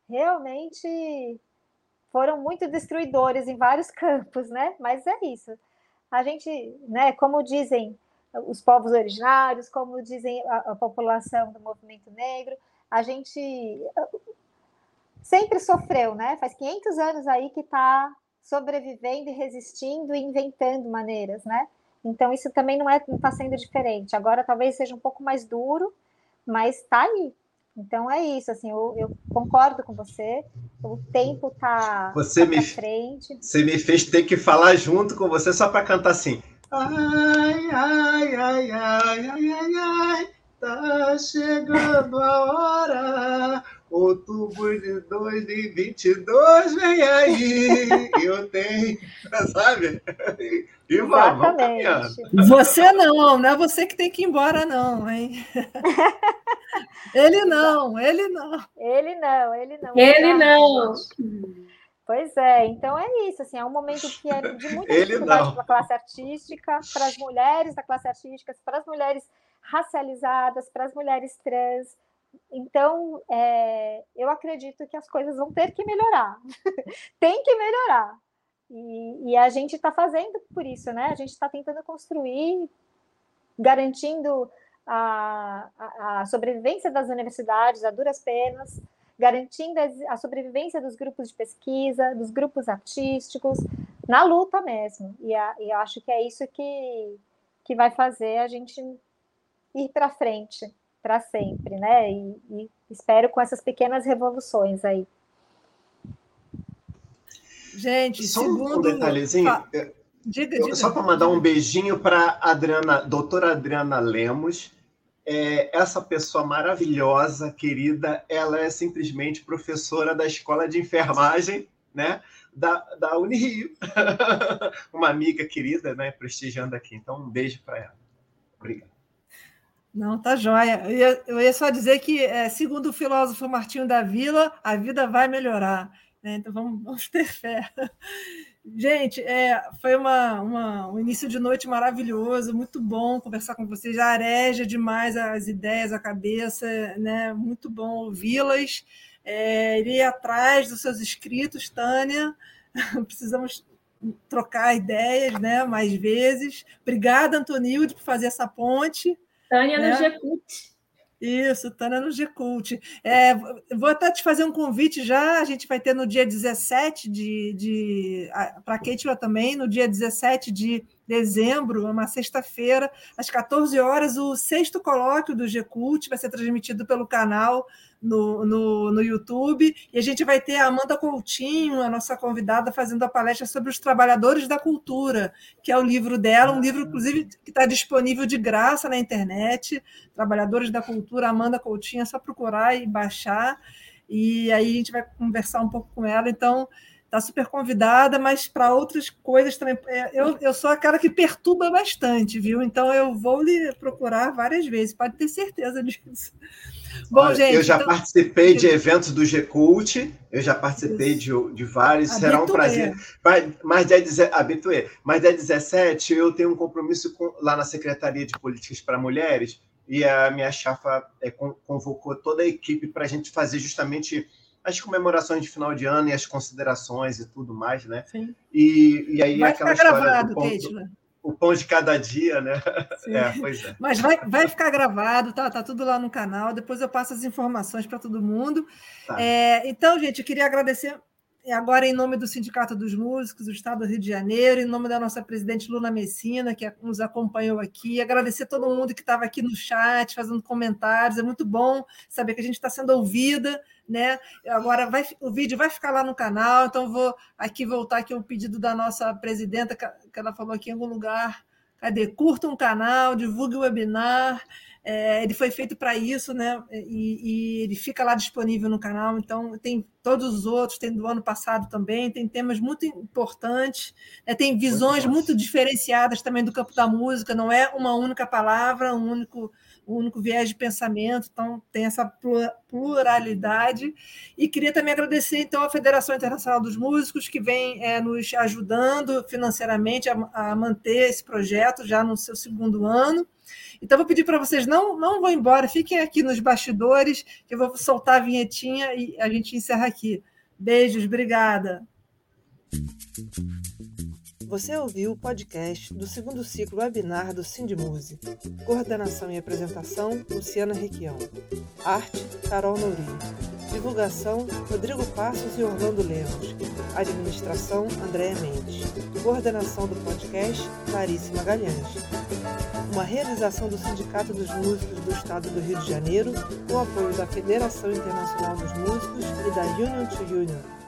realmente foram muito destruidores em vários campos, né? Mas é isso. A gente, né, como dizem os povos originários, como dizem a, a população do movimento negro, a gente sempre sofreu, né? Faz 500 anos aí que está sobrevivendo e resistindo e inventando maneiras, né? Então isso também não é, está sendo diferente. Agora talvez seja um pouco mais duro, mas está aí. Então é isso, assim, eu, eu, concordo com você. O tempo você tá me frente. Você me fez ter que falar junto com você só para cantar assim. Ai, ai, ai, ai, ai, ai, ai, tá chegando a hora Outubro de 2022 vem aí, eu tenho, sabe? E vamos, vamos Você não, não é você que tem que ir embora, não, hein? ele não, ele não. Ele não, ele não. Ele não. Pois é, então é isso, assim, é um momento que é de muita dificuldade para a classe artística, para as mulheres da classe artística, para as mulheres racializadas, para as mulheres trans, então, é, eu acredito que as coisas vão ter que melhorar. Tem que melhorar. E, e a gente está fazendo por isso, né? A gente está tentando construir, garantindo a, a, a, sobrevivência das universidades a duras penas, garantindo a, a sobrevivência dos grupos de pesquisa, dos grupos artísticos, na luta mesmo. E, e eu acho que é isso que, que vai fazer a gente ir para frente para sempre, né? E, e, espero com essas pequenas revoluções aí. Gente, só segundo... um detalhezinho. Diga, diga. Só para mandar um beijinho para Adriana, doutora Adriana Lemos. É, essa pessoa maravilhosa, querida, ela é simplesmente professora da escola de enfermagem, né? Da, da Unirio. Uma amiga querida, né? Prestigiando aqui. Então, um beijo para ela. Obrigado. Não, tá joia. Eu ia, eu ia só dizer que, é, segundo o filósofo Martinho da Vila, a vida vai melhorar. Né? Então vamos, vamos, ter fé. Gente, é, foi uma, uma, um início de noite maravilhoso, muito bom conversar com vocês. Já areja demais as ideias, a cabeça, né? muito bom ouvi-las. É, irei atrás dos seus escritos, Tânia. Precisamos trocar ideias né, mais vezes. Obrigada, Antonilde, por fazer essa ponte. Tânia né? no Gcult. Isso, Tânia no Gcult. É, vou até te fazer um convite já, a gente vai ter no dia 17 de. de para a Keitila também, no dia 17 de dezembro, uma sexta-feira, às 14 horas, o sexto colóquio do Gcult vai ser transmitido pelo canal no, no, no YouTube. E a gente vai ter a Amanda Coutinho, a nossa convidada, fazendo a palestra sobre os trabalhadores da cultura, que é o livro dela, um livro, inclusive, que está disponível de graça na internet. Trabalhadores da Cultura, Amanda Coutinho, é só procurar e baixar. E aí a gente vai conversar um pouco com ela. Então, está super convidada, mas para outras coisas também. É, eu, eu sou aquela que perturba bastante, viu? Então eu vou lhe procurar várias vezes, pode ter certeza disso. Bom, Olha, gente. Eu já então... participei de eventos do G-Cult, eu já participei de, de vários, Habitué. será um prazer. Mas, mas, dia, habitué. mas dia 17 eu tenho um compromisso com, lá na Secretaria de Políticas para Mulheres, e a minha chafa é, convocou toda a equipe para a gente fazer justamente as comemorações de final de ano e as considerações e tudo mais, né? Sim. E, e aí Vai aquela história gravado, do ponto, o pão de cada dia, né? É, pois é. Mas vai, vai ficar gravado, tá? Tá tudo lá no canal. Depois eu passo as informações para todo mundo. Tá. É, então, gente, eu queria agradecer agora em nome do Sindicato dos Músicos do Estado do Rio de Janeiro, em nome da nossa presidente Luna Messina, que nos acompanhou aqui, agradecer todo mundo que estava aqui no chat, fazendo comentários. É muito bom saber que a gente está sendo ouvida, né? Agora vai, o vídeo vai ficar lá no canal, então vou aqui voltar aqui o pedido da nossa presidenta, que ela falou aqui em algum lugar. Cadê? Curta um canal, divulgue o webinar. É, ele foi feito para isso, né? E, e, ele fica lá disponível no canal. Então, tem todos os outros, tem do ano passado também, tem temas muito importantes, né? tem visões muito, muito diferenciadas também do campo da música, não é uma única palavra, um único um único viés de pensamento, então tem essa pluralidade. E queria também agradecer, então, à Federação Internacional dos Músicos, que vem é, nos ajudando financeiramente a, a, manter esse projeto já no seu segundo ano. Então, vou pedir para vocês não, não vão embora, fiquem aqui nos bastidores, que eu vou soltar a vinhetinha e a gente encerra aqui. Beijos, obrigada. Você ouviu o podcast do segundo ciclo webinar do Sindmuse. Coordenação e apresentação, Luciana Requião. Arte, Carol Nourinho. Divulgação, Rodrigo Passos e Orlando Lemos. Administração, Andréa Mendes. Coordenação do podcast, Clarice Magalhães. Uma realização do Sindicato dos Músicos do Estado do Rio de Janeiro, com apoio da Federação Internacional dos Músicos e da Union to Union.